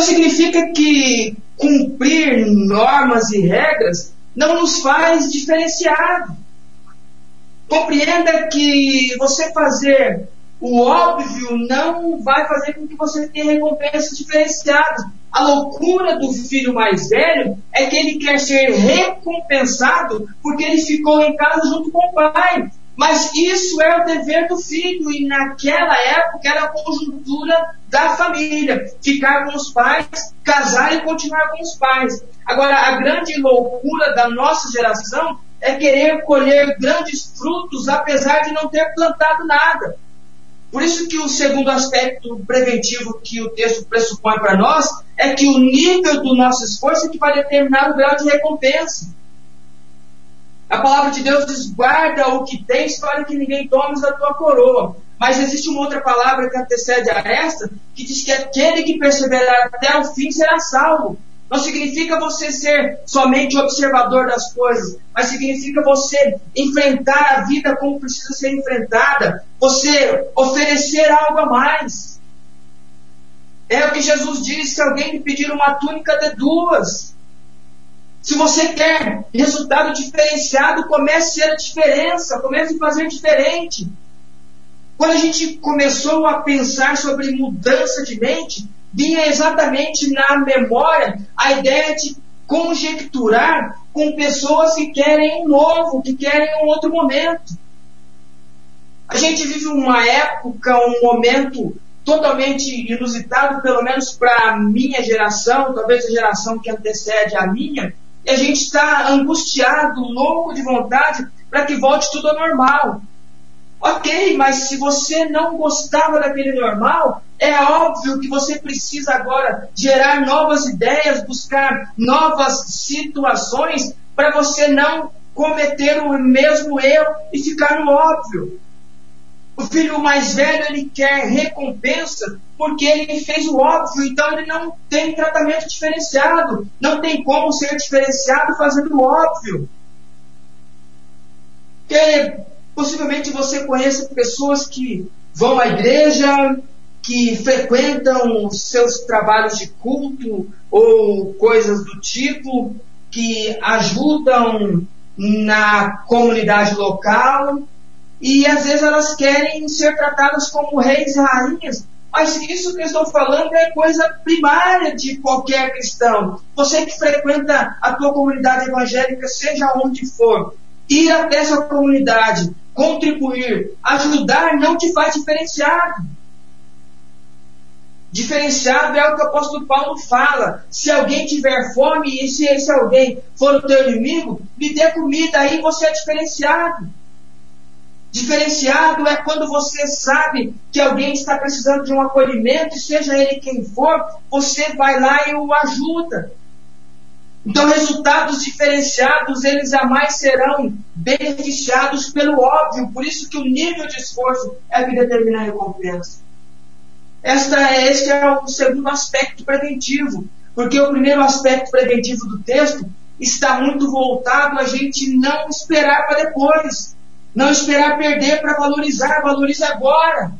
Então significa que cumprir normas e regras não nos faz diferenciado. Compreenda que você fazer o óbvio não vai fazer com que você tenha recompensas diferenciadas. A loucura do filho mais velho é que ele quer ser recompensado porque ele ficou em casa junto com o pai. Mas isso é o dever do filho, e naquela época era a conjuntura da família: ficar com os pais, casar e continuar com os pais. Agora, a grande loucura da nossa geração é querer colher grandes frutos, apesar de não ter plantado nada. Por isso que o segundo aspecto preventivo que o texto pressupõe para nós é que o nível do nosso esforço é que vai determinar o grau de recompensa. A palavra de Deus diz: guarda o que tens para que ninguém tome da tua coroa. Mas existe uma outra palavra que antecede a esta, que diz que aquele que perseverar até o fim será salvo. Não significa você ser somente observador das coisas, mas significa você enfrentar a vida como precisa ser enfrentada, você oferecer algo a mais. É o que Jesus disse: se alguém lhe pedir uma túnica de duas, se você quer resultado diferenciado, comece a ser a diferença, comece a fazer diferente. Quando a gente começou a pensar sobre mudança de mente, vinha exatamente na memória a ideia de conjecturar com pessoas que querem um novo, que querem um outro momento. A gente vive uma época, um momento totalmente inusitado, pelo menos para a minha geração, talvez a geração que antecede a minha, e a gente está angustiado, louco de vontade para que volte tudo ao normal. Ok, mas se você não gostava daquele normal, é óbvio que você precisa agora gerar novas ideias, buscar novas situações para você não cometer o mesmo erro e ficar no óbvio. O filho mais velho ele quer recompensa porque ele fez o óbvio, então ele não tem tratamento diferenciado, não tem como ser diferenciado fazendo o óbvio. Porque possivelmente você conheça pessoas que vão à igreja, que frequentam seus trabalhos de culto ou coisas do tipo, que ajudam na comunidade local e às vezes elas querem ser tratadas como reis e rainhas, mas isso que eu estou falando é coisa primária de qualquer cristão. Você que frequenta a tua comunidade evangélica, seja onde for, ir até essa comunidade, contribuir, ajudar, não te faz diferenciado. Diferenciado é o que o apóstolo Paulo fala. Se alguém tiver fome e se esse alguém for o teu inimigo, me dê comida, aí você é diferenciado. Diferenciado é quando você sabe que alguém está precisando de um acolhimento, e seja ele quem for, você vai lá e o ajuda. Então, resultados diferenciados, eles jamais serão beneficiados pelo óbvio, por isso que o nível de esforço é que determina a recompensa. Esta, este é o segundo aspecto preventivo, porque o primeiro aspecto preventivo do texto está muito voltado a gente não esperar para depois. Não esperar perder para valorizar, valorize agora.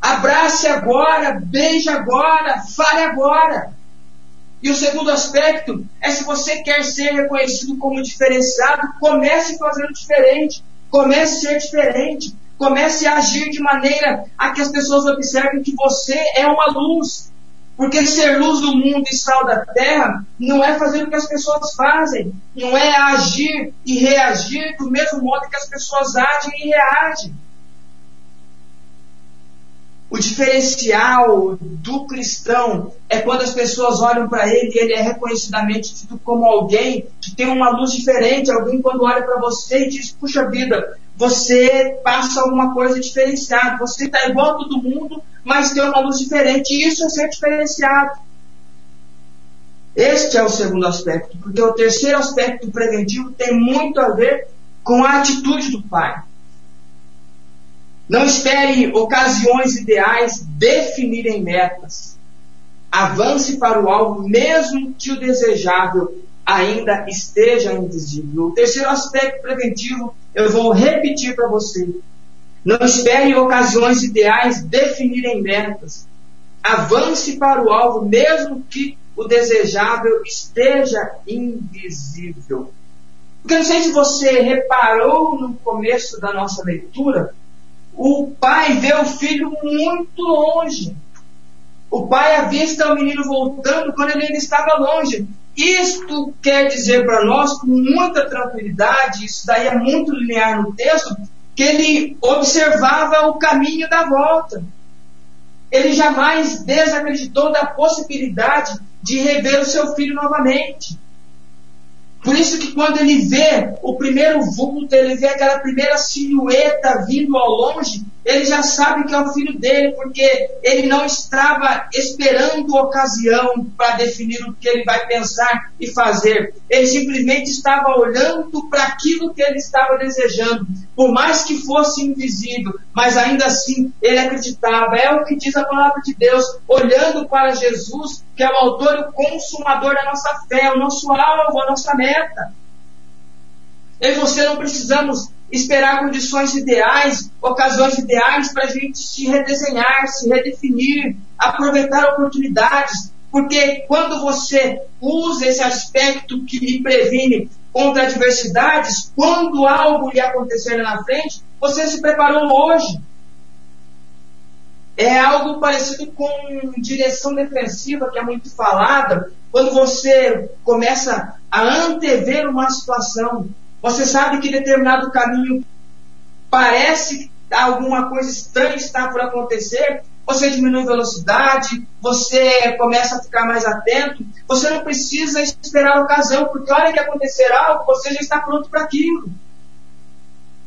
Abrace agora, beije agora, fale agora. E o segundo aspecto é se você quer ser reconhecido como diferenciado, comece fazendo diferente, comece a ser diferente, comece a agir de maneira a que as pessoas observem que você é uma luz, porque ser luz do mundo e sal da terra não é fazer o que as pessoas fazem, não é agir e reagir do mesmo modo que as pessoas agem e reagem. O diferencial do cristão é quando as pessoas olham para ele e ele é reconhecidamente tido como alguém que tem uma luz diferente. Alguém, quando olha para você e diz: Puxa vida, você passa alguma coisa diferenciada. Você está igual a todo mundo, mas tem uma luz diferente. E isso é ser diferenciado. Este é o segundo aspecto, porque o terceiro aspecto preventivo tem muito a ver com a atitude do pai. Não espere ocasiões ideais definirem metas. Avance para o alvo, mesmo que o desejável ainda esteja invisível. O terceiro aspecto preventivo eu vou repetir para você. Não espere ocasiões ideais definirem metas. Avance para o alvo, mesmo que o desejável esteja invisível. Porque eu não sei se você reparou no começo da nossa leitura, o pai vê o filho muito longe. O pai avista o menino voltando quando ele ainda estava longe. Isto quer dizer para nós, com muita tranquilidade, isso daí é muito linear no texto, que ele observava o caminho da volta. Ele jamais desacreditou da possibilidade de rever o seu filho novamente. Por isso que quando ele vê o primeiro vulto, ele vê aquela primeira silhueta vindo ao longe, ele já sabe que é o filho dele, porque ele não estava esperando ocasião para definir o que ele vai pensar e fazer. Ele simplesmente estava olhando para aquilo que ele estava desejando, por mais que fosse invisível, mas ainda assim ele acreditava. É o que diz a palavra de Deus, olhando para Jesus, que é o autor e o consumador da nossa fé, o nosso alvo, a nossa meta. Eu e você não precisamos esperar condições ideais, ocasiões ideais para a gente se redesenhar, se redefinir, aproveitar oportunidades. Porque quando você usa esse aspecto que lhe previne contra adversidades, quando algo lhe acontecer na frente, você se preparou hoje. É algo parecido com direção defensiva, que é muito falada, quando você começa a antever uma situação. Você sabe que determinado caminho parece alguma coisa estranha está por acontecer, você diminui velocidade, você começa a ficar mais atento, você não precisa esperar a ocasião, porque a hora que acontecer algo, você já está pronto para aquilo.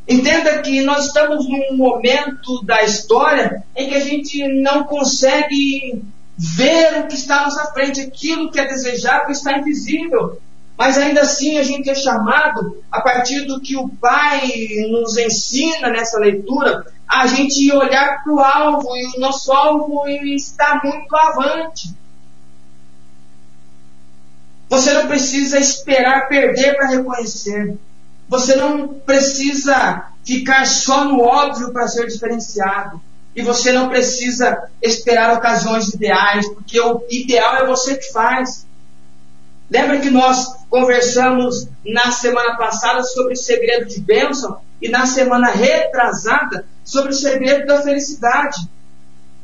Entenda que nós estamos num momento da história em que a gente não consegue ver o que está à nossa frente, aquilo que é desejável está invisível. Mas ainda assim a gente é chamado, a partir do que o Pai nos ensina nessa leitura, a gente olhar para o alvo, e o nosso alvo está muito avante. Você não precisa esperar perder para reconhecer. Você não precisa ficar só no óbvio para ser diferenciado. E você não precisa esperar ocasiões ideais, porque o ideal é você que faz. Lembra que nós conversamos na semana passada sobre o segredo de bênção e na semana retrasada sobre o segredo da felicidade.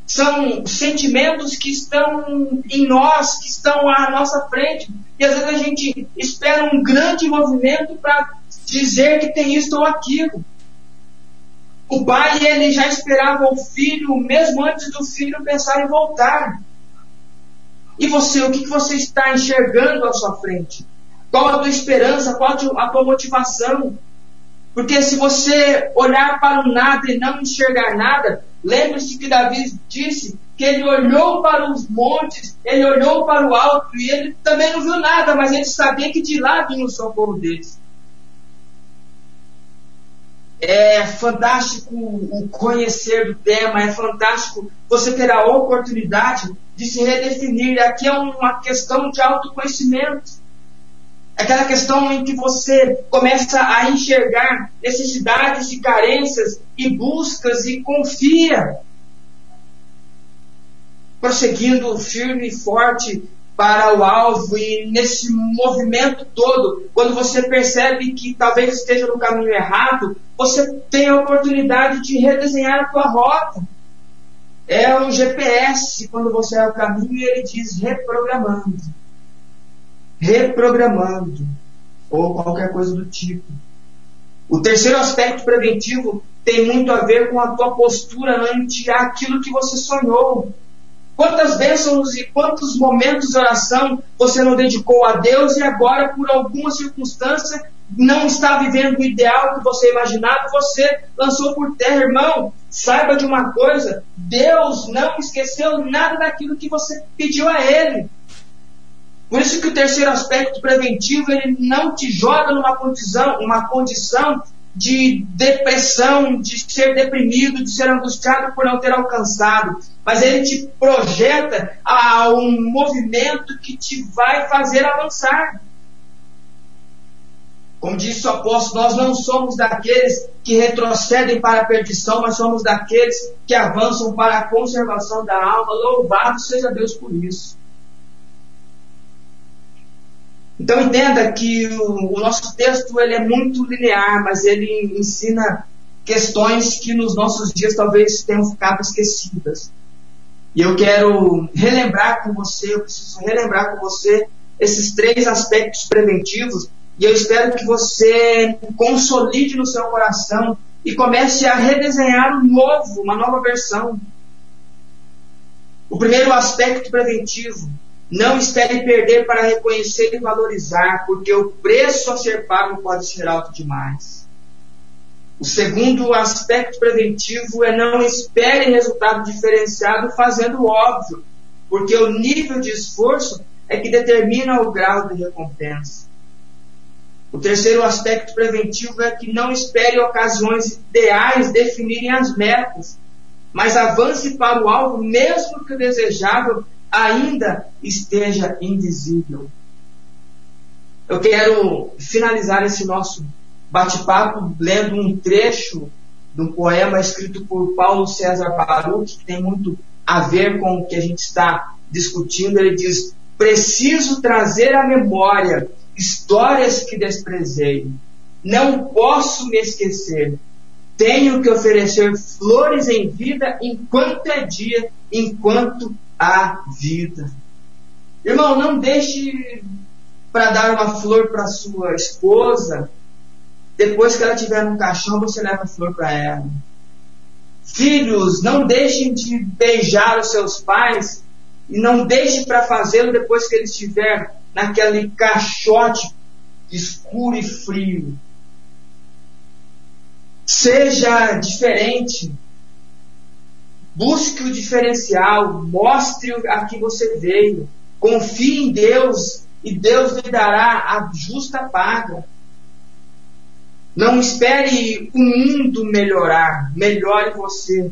São sentimentos que estão em nós, que estão à nossa frente. E às vezes a gente espera um grande movimento para dizer que tem isso ou aquilo. O pai ele já esperava o filho mesmo antes do filho pensar em voltar. E você, o que você está enxergando à sua frente? Qual a tua esperança? Qual a tua motivação? Porque se você olhar para o nada e não enxergar nada, lembre-se que Davi disse que ele olhou para os montes, ele olhou para o alto e ele também não viu nada, mas ele sabia que de lá vinha o socorro deles. É fantástico o conhecer do tema, é fantástico você ter a oportunidade de se redefinir. Aqui é uma questão de autoconhecimento. Aquela questão em que você começa a enxergar necessidades e carências e buscas e confia. Prosseguindo firme e forte para o alvo e nesse movimento todo, quando você percebe que talvez esteja no caminho errado, você tem a oportunidade de redesenhar a tua rota. É o GPS, quando você é o caminho, ele diz reprogramando. Reprogramando. Ou qualquer coisa do tipo. O terceiro aspecto preventivo tem muito a ver com a tua postura ante aquilo que você sonhou. Quantas bênçãos e quantos momentos de oração você não dedicou a Deus e agora, por alguma circunstância, não está vivendo o ideal que você imaginava, você lançou por terra, irmão. Saiba de uma coisa: Deus não esqueceu nada daquilo que você pediu a Ele. Por isso que o terceiro aspecto preventivo ele não te joga numa condição, uma condição de depressão, de ser deprimido, de ser angustiado por não ter alcançado, mas ele te projeta a um movimento que te vai fazer avançar. Como disse o apóstolo, nós não somos daqueles que retrocedem para a perdição, mas somos daqueles que avançam para a conservação da alma. Louvado seja Deus por isso. Então entenda que o, o, nosso texto ele é muito linear, mas ele ensina questões que nos nossos dias talvez tenham ficado esquecidas. E eu quero relembrar com você, eu preciso relembrar com você esses três aspectos preventivos e eu espero que você consolide no seu coração e comece a redesenhar um novo, uma nova versão. O primeiro aspecto preventivo não espere perder para reconhecer e valorizar, porque o preço a ser pago pode ser alto demais. O segundo aspecto preventivo é não espere resultado diferenciado fazendo o óbvio, porque o nível de esforço é que determina o grau de recompensa. O terceiro aspecto preventivo é que não espere ocasiões ideais definirem as metas, mas avance para o alvo, mesmo que desejável ainda esteja invisível. Eu quero finalizar esse nosso bate-papo lendo um trecho um poema escrito por Paulo César Baruch, que tem muito a ver com o que a gente está discutindo. Ele diz: Preciso trazer à memória histórias que desprezei. Não posso me esquecer. Tenho que oferecer flores em vida enquanto é dia, enquanto a vida. Irmão, não deixe para dar uma flor para sua esposa. Depois que ela tiver no caixão, você leva a flor para ela. Filhos, não deixem de beijar os seus pais e não deixe para fazê-lo depois que ele estiver naquele caixote escuro e frio. Seja diferente Busque o diferencial, mostre a que você veio. Confie em Deus e Deus lhe dará a justa paga. Não espere o mundo melhorar, melhore você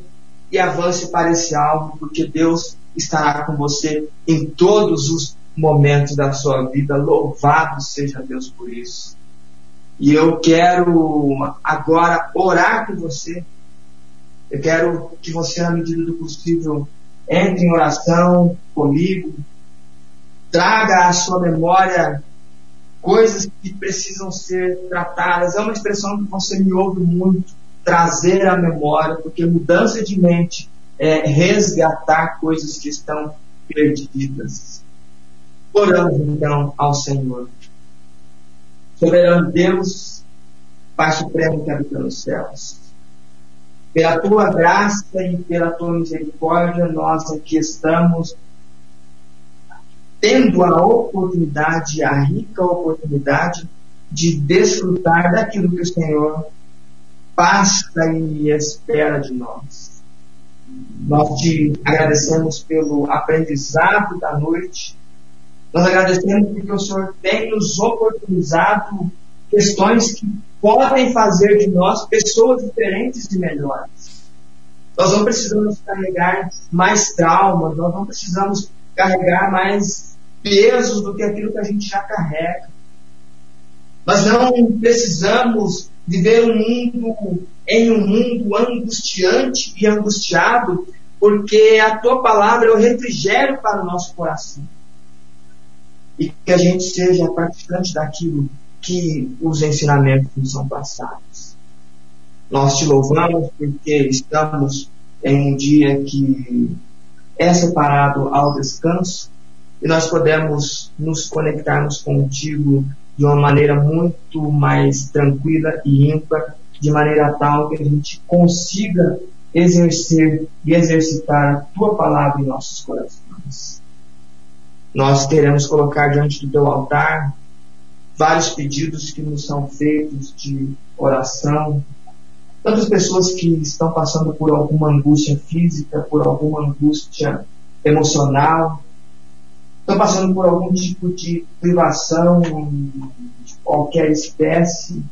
e avance para esse alvo, porque Deus estará com você em todos os momentos da sua vida. Louvado seja Deus por isso. E eu quero agora orar com você eu quero que você, na medida do possível, entre em oração comigo, traga à sua memória coisas que precisam ser tratadas. É uma expressão que você me ouve muito, trazer à memória, porque mudança de mente é resgatar coisas que estão perdidas. Oramos então ao Senhor. Soberano Deus, Pai Supremo que habita nos céus. Pela tua graça e pela tua misericórdia, nós aqui estamos tendo a oportunidade, a rica oportunidade de desfrutar daquilo que o Senhor passa e espera de nós. Nós te agradecemos pelo aprendizado da noite. Nós agradecemos porque o Senhor tem nos oportunizado questões que podem fazer de nós pessoas diferentes e melhores. Nós não precisamos carregar mais traumas, nós não precisamos carregar mais pesos do que aquilo que a gente já carrega. Nós não precisamos viver um mundo em um mundo angustiante e angustiado, porque a tua palavra é o refrigério para o nosso coração. E que a gente seja praticante daquilo que os ensinamentos nos são passados. Nós te louvamos porque estamos em um dia que é separado ao descanso e nós podemos nos conectarmos contigo de uma maneira muito mais tranquila e ímpar, de maneira tal que a gente consiga exercer e exercitar a tua palavra em nossos corações. Nós queremos colocar diante do teu altar vários pedidos que nos são feitos de oração. Tantas pessoas que estão passando por alguma angústia física, por alguma angústia emocional, estão passando por algum tipo de privação de qualquer espécie.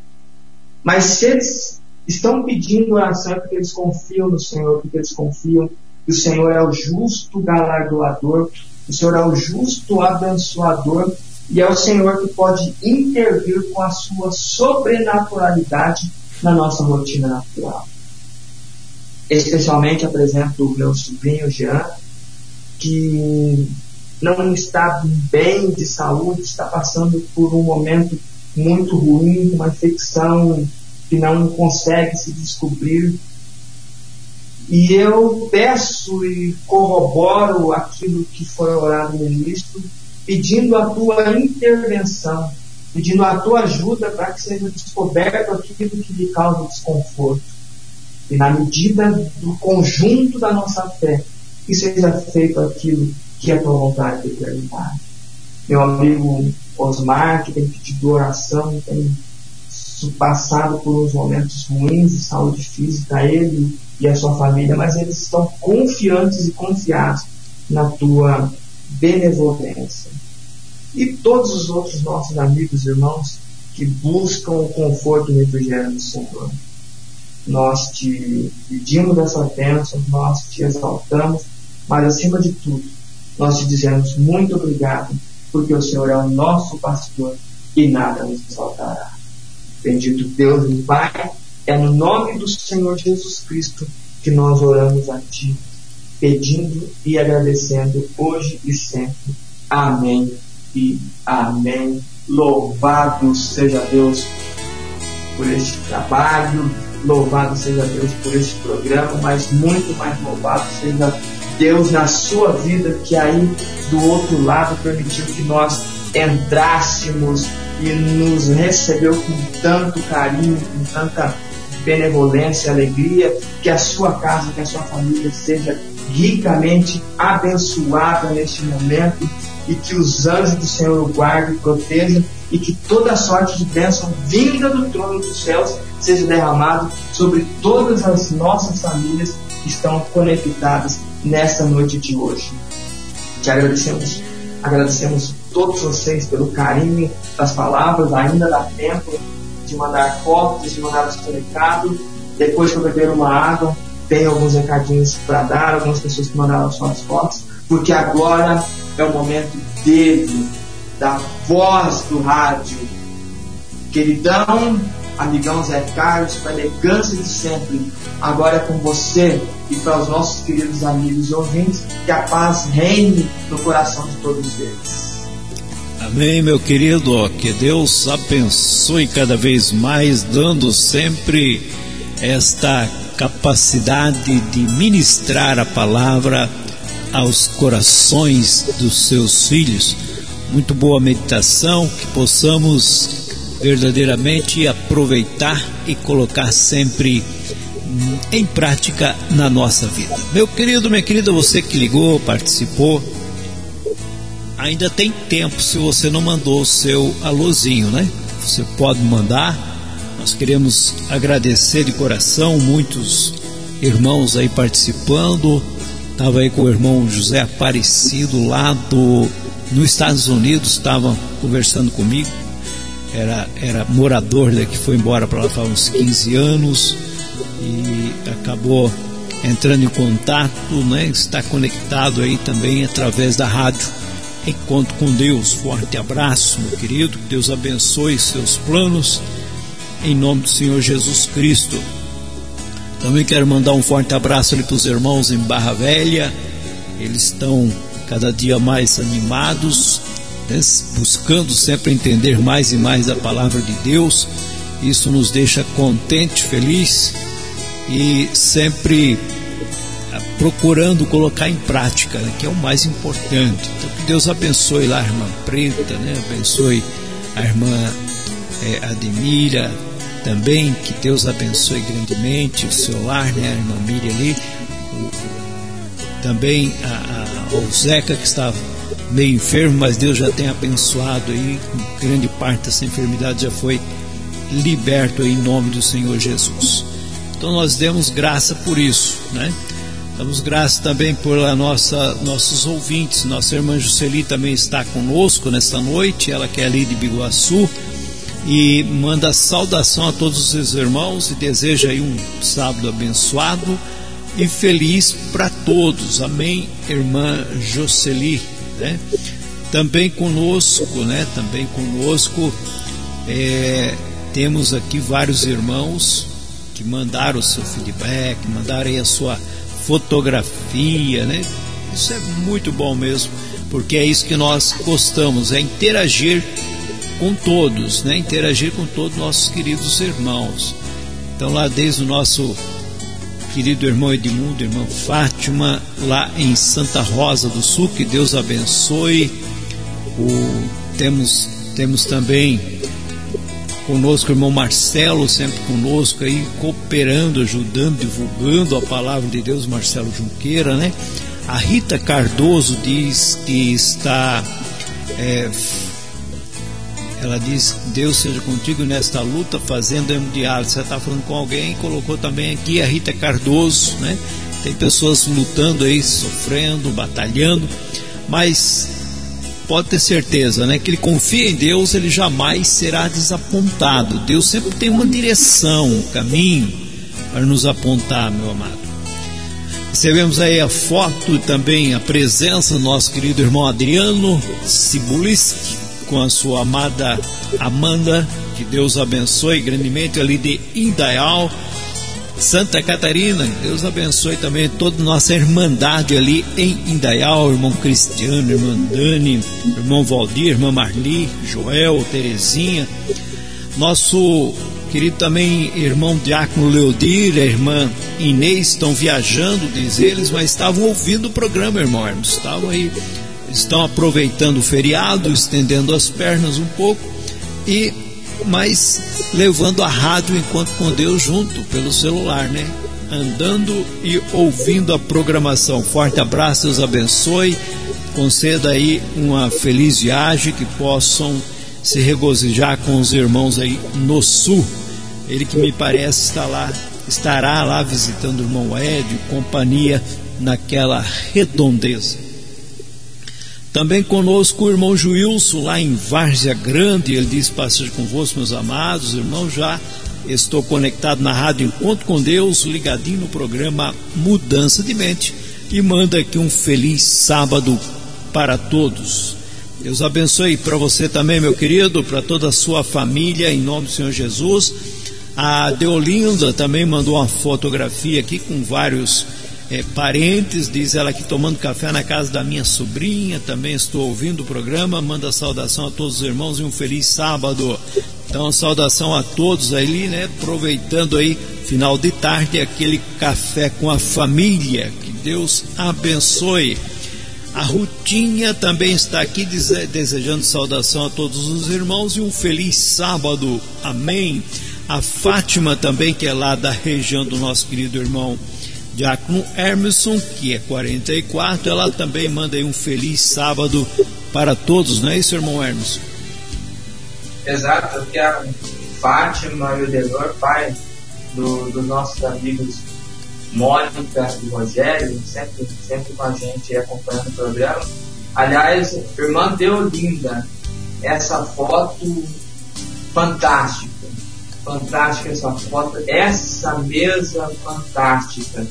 Mas se eles estão pedindo oração é porque eles confiam no Senhor, porque eles confiam que o Senhor é o justo galardoador, o Senhor é o justo abençoador e é o Senhor que pode intervir com a sua sobrenaturalidade na nossa rotina natural. Especialmente apresento o meu sobrinho Jean, que não está bem de saúde, está passando por um momento muito ruim, uma infecção que não consegue se descobrir. E eu peço e corroboro aquilo que foi orado no início, pedindo a tua intervenção, pedindo a tua ajuda para que seja descoberto aquilo que lhe causa desconforto. E na medida do conjunto da nossa fé, que seja feito aquilo que é a tua vontade determinada. Meu amigo Osmar, que tem pedido oração, tem passado por uns momentos ruins de saúde física, ele e a sua família, mas eles estão confiantes e confiados na tua benevolência. E todos os outros nossos amigos e irmãos que buscam o conforto e o refrigério do Senhor. Nós te pedimos essa bênção, nós te exaltamos, mas acima de tudo, nós te dizemos muito obrigado, porque o Senhor é o nosso pastor e nada nos faltará. Bendito Deus e Pai, é no nome do Senhor Jesus Cristo que nós oramos a Ti, pedindo e agradecendo hoje e sempre. Amém e amém. Louvado seja Deus por este trabalho, louvado seja Deus por este programa, mas muito mais louvado seja Deus na sua vida, que aí do outro lado permitiu que nós entrássemos e nos recebeu com tanto carinho, com tanta benevolência, alegria, que a sua casa, que a sua família seja ricamente abençoada neste momento e que os anjos do Senhor o guardem protejam e que toda sorte de bênção vinda do trono dos céus seja derramado sobre todas as nossas famílias que estão conectadas nesta noite de hoje. Te agradecemos, agradecemos todos vocês pelo carinho das palavras, ainda dá tempo de mandar fotos, de mandar o seu recado. Depois eu beber uma água, tem alguns recadinhos para dar, algumas pessoas que mandaram suas fotos, porque agora é o momento dele, da voz do rádio. Queridão, amigão Zé Carlos, com a elegância de sempre, agora é com você e para os nossos queridos amigos e ouvintes, que a paz reine no coração de todos eles. Amém, meu querido. Que Deus abençoe cada vez mais, dando sempre esta capacidade de ministrar a palavra aos corações dos seus filhos. Muito boa meditação, que possamos verdadeiramente aproveitar e colocar sempre em prática na nossa vida. Meu querido, minha querida, você que ligou, participou, ainda tem tempo se você não mandou o seu alôzinho, né? Você pode mandar. Nós queremos agradecer de coração muitos irmãos aí participando. Estava aí com o irmão José Aparecido lá do nos Estados Unidos, estava conversando comigo era, era morador daqui, foi embora para lá há uns 15 anos e acabou entrando em contato, né? está conectado aí também através da rádio. Encontro com Deus. Forte abraço, meu querido. Que Deus abençoe seus planos. Em nome do Senhor Jesus Cristo. Também quero mandar um forte abraço ali para os irmãos em Barra Velha. Eles estão cada dia mais animados né, buscando sempre entender mais e mais a palavra de Deus. Isso nos deixa contente, feliz e sempre ah, procurando colocar em prática, né, que é o mais importante. Então, que Deus abençoe lá a irmã Preta, né, abençoe a irmã é, também que Deus abençoe grandemente o seu lar, né, a irmã Miriam ali, o, também a, a, o Zeca que estava meio enfermo, mas Deus já tem abençoado aí, grande parte dessa enfermidade já foi liberto em nome do Senhor Jesus. Então nós demos graça por isso, né? Damos graça também por a nossa, nossos ouvintes. Nossa irmã Jusceli também está conosco nesta noite, ela que é ali de Biguaçu, e manda saudação a todos os seus irmãos e deseja aí um sábado abençoado e feliz para todos. Amém, irmã Jocely né? Também conosco, né? Também conosco é, temos aqui vários irmãos que mandaram o seu feedback, mandaram aí a sua fotografia, né? Isso é muito bom mesmo, porque é isso que nós gostamos, é interagir com todos, né? Interagir com todos nossos queridos irmãos. Então lá desde o nosso querido irmão Edmundo, irmã Fátima, lá em Santa Rosa do Sul, que Deus abençoe. O, temos, temos também conosco o irmão Marcelo, sempre conosco aí, cooperando, ajudando, divulgando a palavra de Deus, Marcelo Junqueira, né? A Rita Cardoso diz que está. É, ela diz: Deus seja contigo nesta luta, fazendo hemodiálise. Você está falando com alguém, colocou também aqui a Rita Cardoso, né? Tem pessoas lutando aí, sofrendo, batalhando, mas pode ter certeza, né? Que ele confia em Deus, ele jamais será desapontado. Deus sempre tem uma direção, um caminho para nos apontar, meu amado. Recebemos aí a foto e também a presença do nosso querido irmão Adriano Cibuliski com a sua amada Amanda, que Deus abençoe grandemente ali de Indaial, Santa Catarina, Deus abençoe também toda nossa irmandade ali em Indaial, irmão Cristiano, irmã Dani, irmão Valdir, irmã Marli, Joel, Terezinha, nosso Querido também irmão Diácono Leodir, a irmã Inês estão viajando, diz eles, mas estavam ouvindo o programa, irmão. Estavam aí, estão aproveitando o feriado, estendendo as pernas um pouco e mas levando a rádio enquanto com Deus junto pelo celular, né? Andando e ouvindo a programação. Forte abraço, Deus abençoe. Conceda aí uma feliz viagem que possam se regozijar com os irmãos aí no sul. Ele que me parece está lá, estará lá visitando o irmão Ed, companhia naquela redondeza. Também conosco o irmão Juilson, lá em Várzea Grande, ele diz: Passeio convosco, meus amados irmãos, já estou conectado na rádio Encontro com Deus, ligadinho no programa Mudança de Mente, e manda aqui um feliz sábado para todos. Deus abençoe para você também, meu querido, para toda a sua família, em nome do Senhor Jesus. A Deolinda também mandou uma fotografia aqui com vários é, parentes, diz ela aqui tomando café na casa da minha sobrinha, também estou ouvindo o programa, manda saudação a todos os irmãos e um feliz sábado. Então, saudação a todos ali, né? Aproveitando aí, final de tarde, aquele café com a família. Que Deus abençoe. A Rutinha também está aqui desejando saudação a todos os irmãos e um feliz sábado. Amém. A Fátima também, que é lá da região do nosso querido irmão Diácono Hermeson, que é 44, ela também manda aí um feliz sábado para todos, não é isso, irmão Hermeson? Exato, porque a Fátima e o Delor, pai dos do nossos amigos Mônica e Rogério, sempre, sempre com a gente acompanhando o programa. Aliás, irmã Deolinda, essa foto fantástica fantástica essa foto, essa mesa fantástica.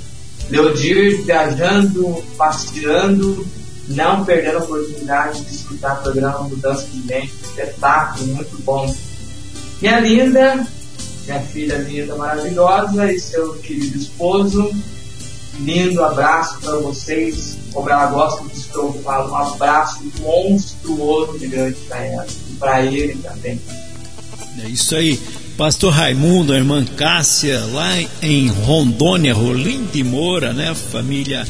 Leodir viajando, passeando, não perdendo a oportunidade de escutar o programa Mudança de Mente, espetáculo, muito bom. Minha linda, minha filha linda, maravilhosa, e seu querido esposo, lindo abraço para vocês, como ela gosta de que eu falo, um abraço monstruoso de grande para ela, e para ele também. É isso aí. Pastor Raimundo, a irmã Cássia, lá em Rondônia, Rolim de Moura, né? Família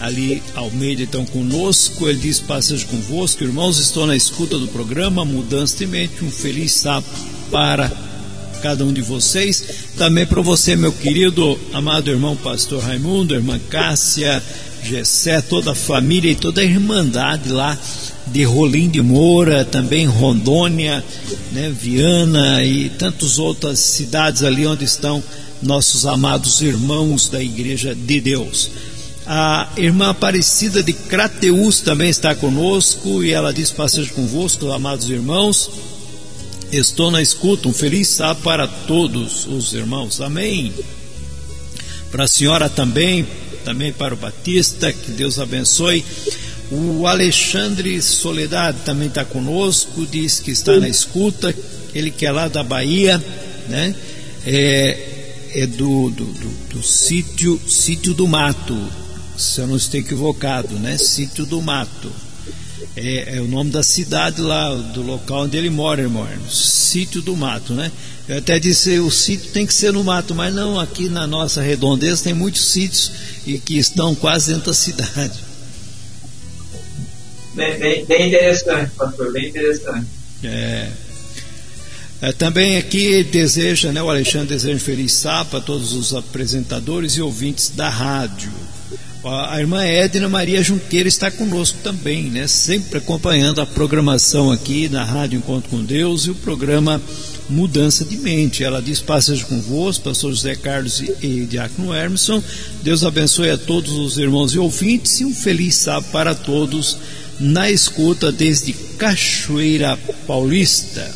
ali Almeida estão conosco. Ele diz: Passejo convosco, irmãos, estou na escuta do programa Mudança de Mente. Um feliz sábado para cada um de vocês. Também para você, meu querido, amado irmão Pastor Raimundo, irmã Cássia, Gessé, toda a família e toda a irmandade lá de Rolim de Moura, também Rondônia, né, Viana e tantas outras cidades ali onde estão nossos amados irmãos da Igreja de Deus. A irmã Aparecida de Crateus também está conosco e ela diz: Passejo convosco, amados irmãos. Estou na escuta. Um feliz sábado para todos os irmãos. Amém. Para a senhora também, também para o Batista, que Deus abençoe. O Alexandre Soledade também está conosco, diz que está na escuta, ele que é lá da Bahia, né? É, é do, do, do, do sítio, sítio do mato, se eu não estou equivocado, né? Sítio do mato. É, é, o nome da cidade lá, do local onde ele mora, irmão Hermes. Sítio do Mato, né? Eu até disse, o sítio tem que ser no mato, mas não, aqui na nossa redondeza tem muitos sítios e que estão quase dentro da cidade. Bem, bem, bem interessante, pastor, bem interessante. É. É, também aqui deseja, né, o Alexandre deseja um feliz sábado para todos os apresentadores e ouvintes da rádio. A irmã Edna Maria Junqueira está conosco também, né? Sempre acompanhando a programação aqui na Rádio Encontro com Deus e o programa Mudança de Mente. Ela diz passagem convosco, pastor José Carlos e, e Diácono Hermeson. Deus abençoe a todos os irmãos e ouvintes e um feliz sábado para todos na escuta desde Cachoeira Paulista.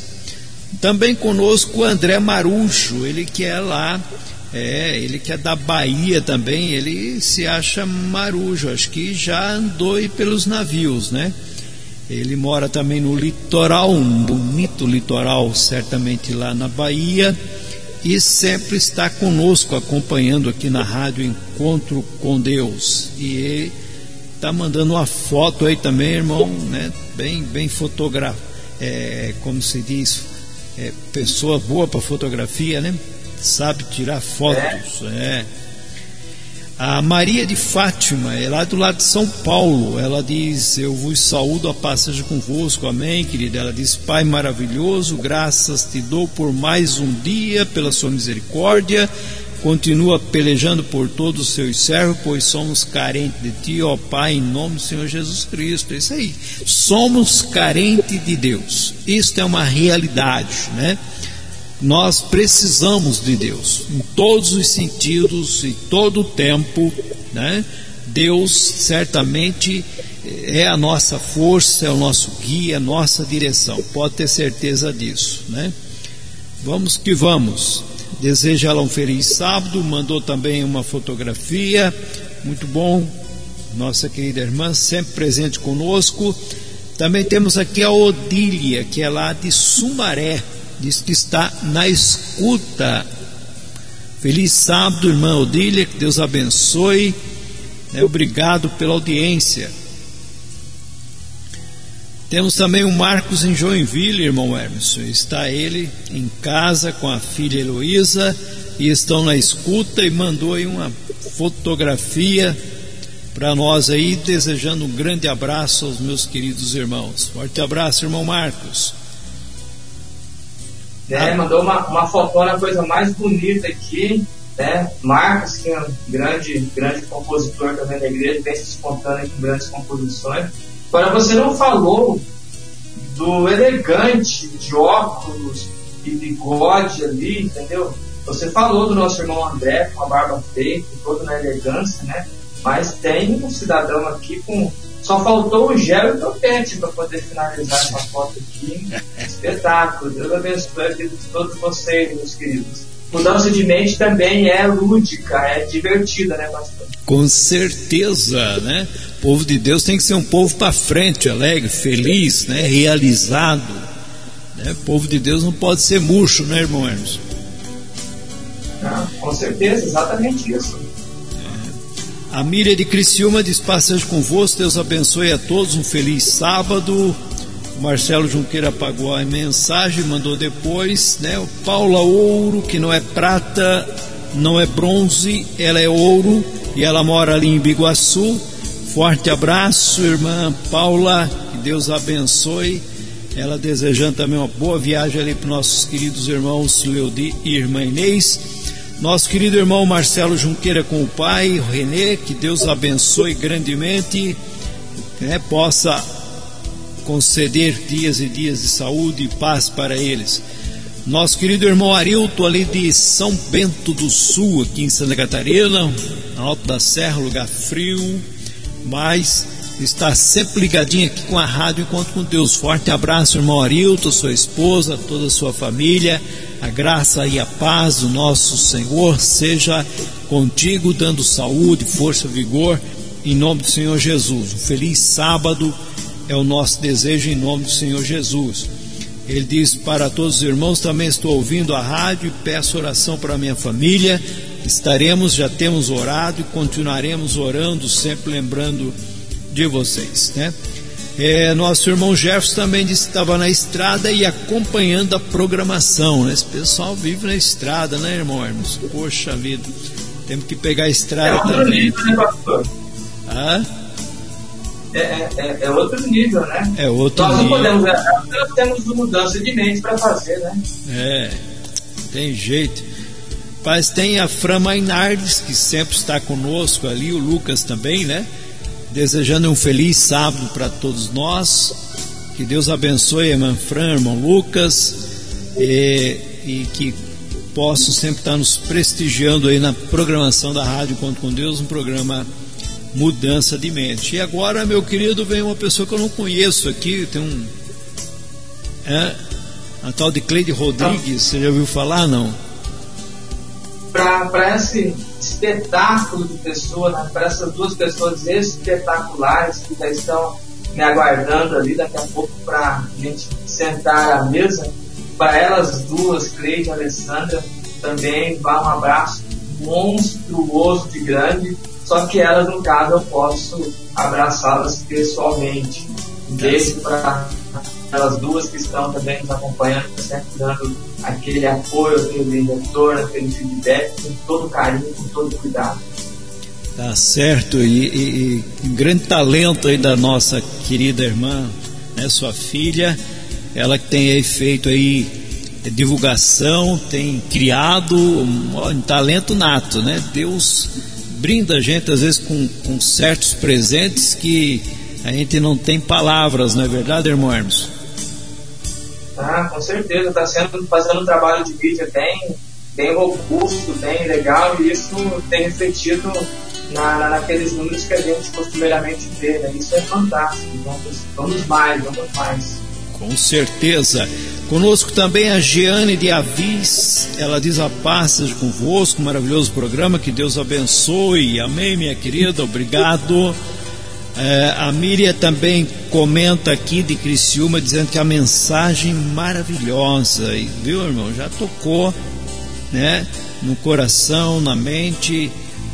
Também conosco o André Marujo, ele que é lá é, ele que é da Bahia também, ele se acha marujo, acho que já andou pelos navios, né? Ele mora também no litoral, um bonito litoral, certamente lá na Bahia, e sempre está conosco, acompanhando aqui na rádio Encontro com Deus. E ele está mandando uma foto aí também, irmão, né? Bem, bem fotográfico, é, como se diz, é, pessoa boa para fotografia, né? Sabe tirar fotos. É. A Maria de Fátima, é lá do lado de São Paulo. Ela diz: Eu vos saúdo a passagem convosco. Amém, querida. Ela diz: Pai maravilhoso, graças te dou por mais um dia, pela sua misericórdia. Continua pelejando por todos os seus servos, pois somos carentes de ti, ó Pai, em nome do Senhor Jesus Cristo. É isso aí. Somos carentes de Deus. Isto é uma realidade, né? Nós precisamos de Deus em todos os sentidos e todo o tempo, né? Deus certamente é a nossa força, é o nosso guia, a nossa direção. Pode ter certeza disso, né? Vamos que vamos. Deseja ela um feliz sábado, mandou também uma fotografia, muito bom. Nossa querida irmã, sempre presente conosco. Também temos aqui a Odília, que é lá de Sumaré, diz que está na escuta. Feliz sábado, irmã Odília, que Deus abençoe. Né? Obrigado pela audiência. Temos também o Marcos em Joinville, irmão Emerson. Está ele em casa com a filha Heloísa e estão na escuta e mandou aí uma fotografia para nós aí, desejando um grande abraço aos meus queridos irmãos. Forte abraço, irmão Marcos né? Mandou uma, uma fotona, coisa mais bonita aqui, né? Marcos, que é um grande, grande compositor também da igreja, bem se espontâneo com grandes composições. Agora, você não falou do elegante de óculos e bigode ali, entendeu? Você falou do nosso irmão André com a barba feita, todo na elegância, né? Mas tem um cidadão aqui com só faltou o gel e o topete para poder finalizar essa foto aqui. Espetáculo. Deus abençoe a vida de todos vocês, meus queridos. Mudança de mente também é lúdica, é divertida, né, pastor? Com certeza, né? O povo de Deus tem que ser um povo para frente, alegre, feliz, né? realizado. Né? O povo de Deus não pode ser murcho, né, irmão Emerson? Não, com certeza, exatamente isso. A Miriam de Criciúma diz passagem convosco, Deus abençoe a todos, um feliz sábado. O Marcelo Junqueira apagou a mensagem, mandou depois, né? O Paula Ouro, que não é prata, não é bronze, ela é ouro e ela mora ali em Biguaçu. Forte abraço, irmã Paula, que Deus abençoe. Ela desejando também uma boa viagem ali para nossos queridos irmãos Leodi e irmã Inês. Nosso querido irmão Marcelo Junqueira com o pai, Renê, que Deus abençoe grandemente, né, possa conceder dias e dias de saúde e paz para eles. Nosso querido irmão Arilto, ali de São Bento do Sul, aqui em Santa Catarina, na Alto da Serra, lugar frio, mas está sempre ligadinho aqui com a Rádio Encontro com Deus. Forte abraço, irmão Arilto, sua esposa, toda a sua família. A graça e a paz do nosso Senhor seja contigo, dando saúde, força, vigor, em nome do Senhor Jesus. Um feliz sábado é o nosso desejo em nome do Senhor Jesus. Ele diz para todos os irmãos: também estou ouvindo a rádio e peço oração para minha família. Estaremos, já temos orado e continuaremos orando, sempre lembrando de vocês, né? É, nosso irmão Jefferson também disse que estava na estrada e acompanhando a programação. Né? Esse pessoal vive na estrada, né, irmão Hermes? Poxa vida, temos que pegar a estrada é também. Nível, né, pastor? Ah? É, é, é, é, outro nível, né? É outro nós nível. Não podemos, nós temos mudança de mente para fazer, né? É, tem jeito. Mas tem a Fran Mainardes, que sempre está conosco ali, o Lucas também, né? Desejando um feliz sábado para todos nós. Que Deus abençoe a irmã Fran, irmão Lucas, e, e que possam sempre estar nos prestigiando aí na programação da Rádio Conto com Deus, um programa mudança de mente. E agora, meu querido, vem uma pessoa que eu não conheço aqui, tem um. É, a tal de Cleide Rodrigues, você já ouviu falar? Não? Para esse espetáculo de pessoa, né, para essas duas pessoas espetaculares que já estão me aguardando ali daqui a pouco para a gente sentar à mesa, para elas duas, Cleide e Alessandra, também vá um abraço monstruoso de grande só que elas, no caso, eu posso abraçá-las pessoalmente. Um beijo para elas duas que estão também nos acompanhando, sempre dando aquele apoio, aquele retorno, aquele feedback, com todo carinho, com todo cuidado. Tá certo, e, e grande talento aí da nossa querida irmã, né, sua filha, ela que tem aí feito aí divulgação, tem criado um, um talento nato, né? Deus brinda a gente às vezes com, com certos presentes que a gente não tem palavras, não é verdade, irmão Hermes? Ah, com certeza, está sendo fazendo um trabalho de mídia bem, bem robusto, bem legal, e isso tem refletido na, na, naqueles números que a gente costumeiramente vê, né? Isso é fantástico. Vamos, vamos mais, vamos mais. Com certeza. Conosco também a Jeane de Avis, ela diz a paz seja convosco, maravilhoso programa, que Deus abençoe, amém minha querida, obrigado. É, a Miriam também comenta aqui de Criciúma, dizendo que a mensagem maravilhosa, viu irmão, já tocou, né, no coração, na mente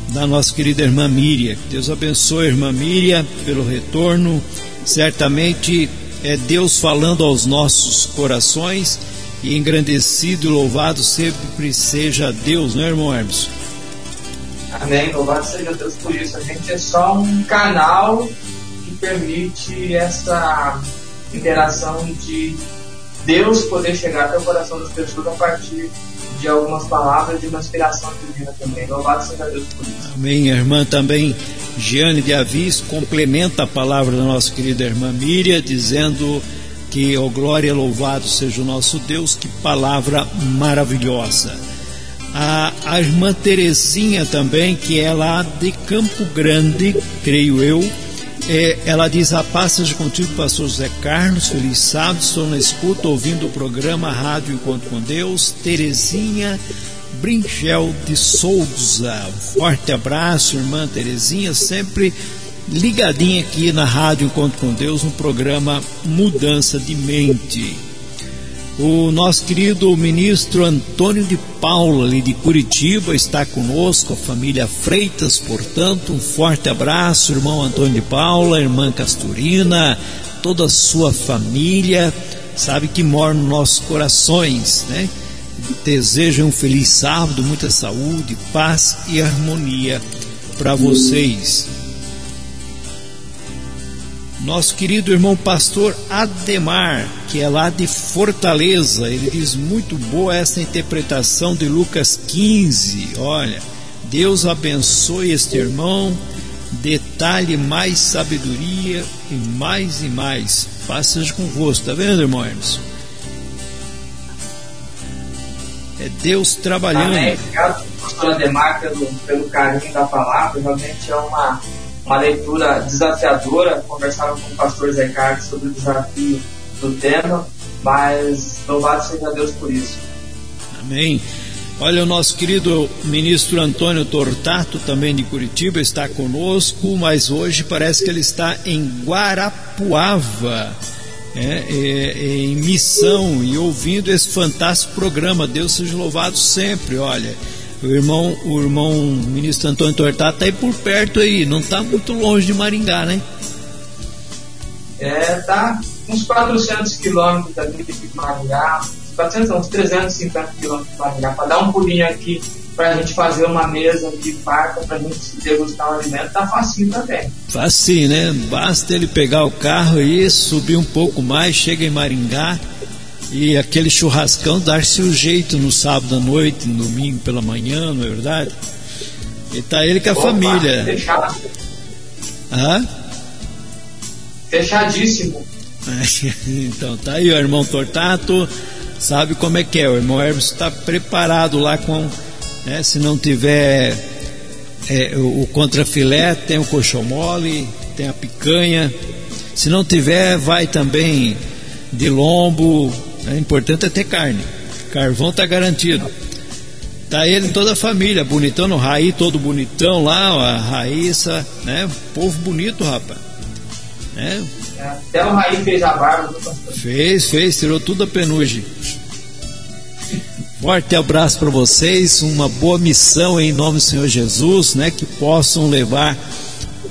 da nossa querida irmã Miriam. Deus abençoe a irmã Miriam pelo retorno, certamente é Deus falando aos nossos corações e engrandecido e louvado sempre seja Deus, não é, irmão Hermes? Amém, louvado seja Deus por isso. A gente é só um canal que permite essa interação de Deus poder chegar até o coração das pessoas a partir de algumas palavras de uma inspiração divina também. Louvado seja Deus por isso. Amém. A irmã também, Giane de Avis, complementa a palavra da nossa querida irmã Miriam, dizendo que, ó oh, glória, louvado seja o nosso Deus, que palavra maravilhosa. A, a irmã Terezinha também, que é lá de Campo Grande, creio eu, é, ela diz: A paz seja contigo, pastor José Carlos. Feliz sábado, estou na escuta ouvindo o programa Rádio Encontro com Deus. Terezinha Brinchel de Souza. Forte abraço, irmã Terezinha, sempre ligadinha aqui na Rádio Encontro com Deus, no programa Mudança de Mente. O nosso querido ministro Antônio de Paula, ali de Curitiba, está conosco, a família Freitas, portanto, um forte abraço, irmão Antônio de Paula, irmã Casturina, toda a sua família, sabe que mora nos nossos corações, né? Desejo um feliz sábado, muita saúde, paz e harmonia para vocês nosso querido irmão pastor Ademar, que é lá de Fortaleza, ele diz muito boa essa interpretação de Lucas 15. Olha, Deus abençoe este irmão, detalhe mais sabedoria e mais e mais. Paz seja convosco, tá vendo, irmão Hermes? É Deus trabalhando. Amém. Obrigado, pastor Ademar, pelo, pelo carinho da palavra. Realmente é uma uma leitura desafiadora. Conversava com o pastor Zé Carlos sobre o desafio do tema, mas louvado seja Deus por isso. Amém. Olha, o nosso querido ministro Antônio Tortato, também de Curitiba, está conosco, mas hoje parece que ele está em Guarapuava, é, é, em missão e ouvindo esse fantástico programa. Deus seja louvado sempre, olha. O irmão, o irmão ministro Antônio Tortato está aí por perto aí, não está muito longe de Maringá, né? é, tá uns 400 quilômetros daqui de Maringá, 400 não, uns 350 quilômetros de Maringá, para dar um pulinho aqui para a gente fazer uma mesa de farta para a gente degustar o alimento, tá facinho também. Facinho, né? Basta ele pegar o carro e subir um pouco mais, chega em Maringá e aquele churrascão dar-se o jeito no sábado à noite, no domingo pela manhã, não é verdade? E tá ele com a Opa, família. Fechado. Hã? Fechadíssimo. então tá aí o irmão Tortato, sabe como é que é, o irmão Hermes está preparado lá com né? Se não tiver é, o, o contrafilé, tem o coxão mole, tem a picanha. Se não tiver, vai também de lombo. É importante é ter carne. Carvão está garantido. Tá ele toda a família, bonitão no Raí, todo bonitão lá, a Raíssa, né? Povo bonito, rapaz. Né? Até o Raí fez a barba. Fez, fez, tirou tudo a penugem. Forte abraço para vocês, uma boa missão em nome do Senhor Jesus, né? Que possam levar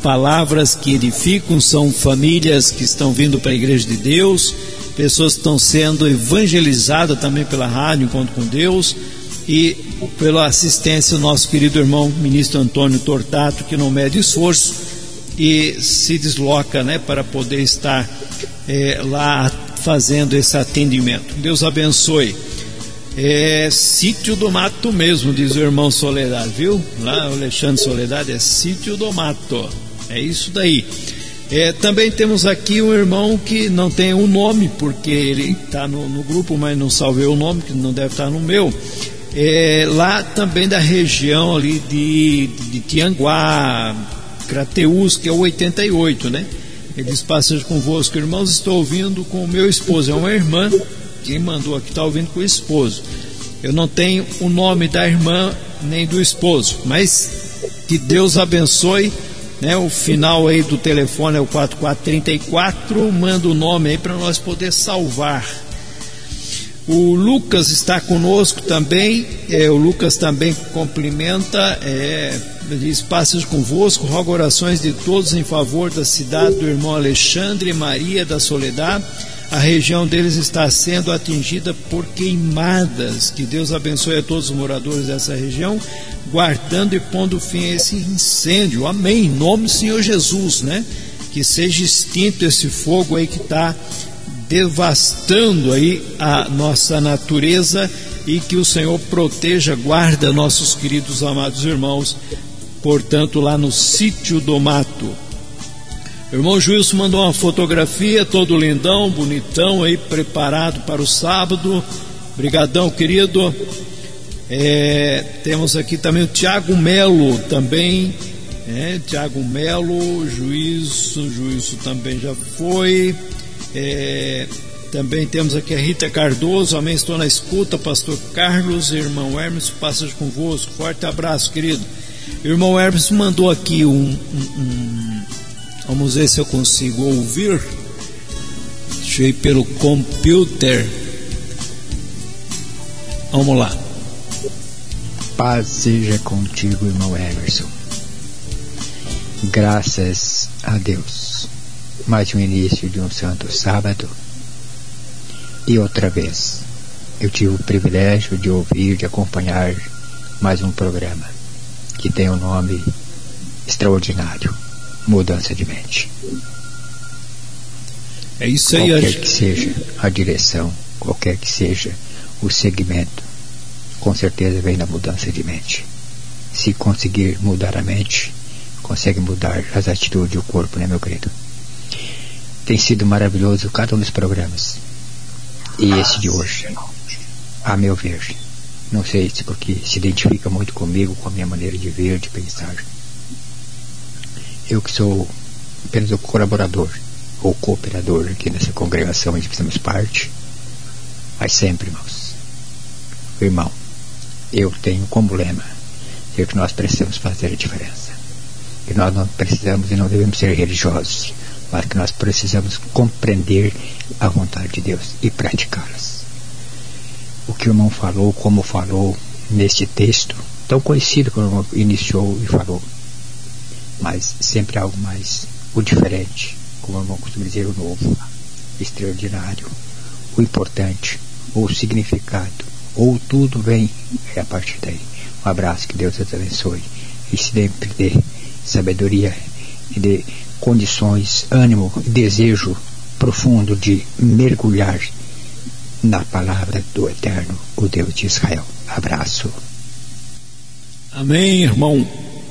palavras que edificam, são famílias que estão vindo para a igreja de Deus, pessoas estão sendo evangelizadas também pela rádio Encontro com Deus e pela assistência do nosso querido irmão ministro Antônio Tortato, que não mede esforço e se desloca né, para poder estar é, lá fazendo esse atendimento. Deus abençoe. É sítio do mato mesmo, diz o irmão Soledade, viu? Lá o Alexandre Soledade é sítio do mato. É isso daí. É, também temos aqui um irmão que não tem um nome, porque ele está no, no, grupo, mas não salvei o nome, que não deve estar no meu. É, lá também da região ali de, de Tianguá, Crateus, que é o 88, né? Ele diz, passagem convosco, irmãos, estou ouvindo com o meu esposo, é uma irmã quem mandou aqui está ouvindo com o esposo. Eu não tenho o nome da irmã nem do esposo, mas que Deus abençoe. Né, o final aí do telefone é o 4434. Manda o nome aí para nós poder salvar. O Lucas está conosco também. É, o Lucas também cumprimenta. É, diz: Passos convosco, rogo orações de todos em favor da cidade do irmão Alexandre Maria da Soledade a região deles está sendo atingida por queimadas. Que Deus abençoe a todos os moradores dessa região, guardando e pondo fim a esse incêndio. Amém. Em nome do Senhor Jesus, né? Que seja extinto esse fogo aí que está devastando aí a nossa natureza e que o Senhor proteja, guarda nossos queridos amados irmãos, portanto, lá no sítio do mato. Irmão Juízo mandou uma fotografia, todo lindão, bonitão aí, preparado para o sábado. Obrigadão, querido. É, temos aqui também o Tiago Melo, também. É, Tiago Melo, juízo, juízo também já foi. É, também temos aqui a Rita Cardoso, amém, estou na escuta, pastor Carlos, irmão Hermes, passas convosco, forte abraço, querido. irmão Hermes mandou aqui um, um, um Vamos ver se eu consigo ouvir. Ir pelo computer. Vamos lá. Paz seja contigo, irmão Emerson. Graças a Deus. Mais um início de um santo sábado. E outra vez, eu tive o privilégio de ouvir, de acompanhar mais um programa que tem um nome extraordinário mudança de mente. É isso aí, Qualquer que seja a direção, qualquer que seja o segmento, com certeza vem da mudança de mente. Se conseguir mudar a mente, consegue mudar as atitudes e o corpo, né, meu querido? Tem sido maravilhoso cada um dos programas. E esse de hoje, a meu ver, não sei se porque se identifica muito comigo, com a minha maneira de ver, de pensar eu que sou apenas o colaborador ou cooperador aqui nessa congregação de que parte, mas sempre, irmãos, irmão, eu tenho como lema dizer que nós precisamos fazer a diferença. Que nós não precisamos e não devemos ser religiosos, mas que nós precisamos compreender a vontade de Deus e praticá-las. O que o irmão falou, como falou neste texto, tão conhecido como iniciou e falou, mas sempre algo mais, o diferente, como o irmão costuma dizer, o novo, extraordinário, o importante, ou o significado, ou tudo vem é a partir daí. Um abraço, que Deus te abençoe e sempre dê sabedoria e dê condições, ânimo, desejo profundo de mergulhar na palavra do Eterno, o Deus de Israel. Abraço. Amém, irmão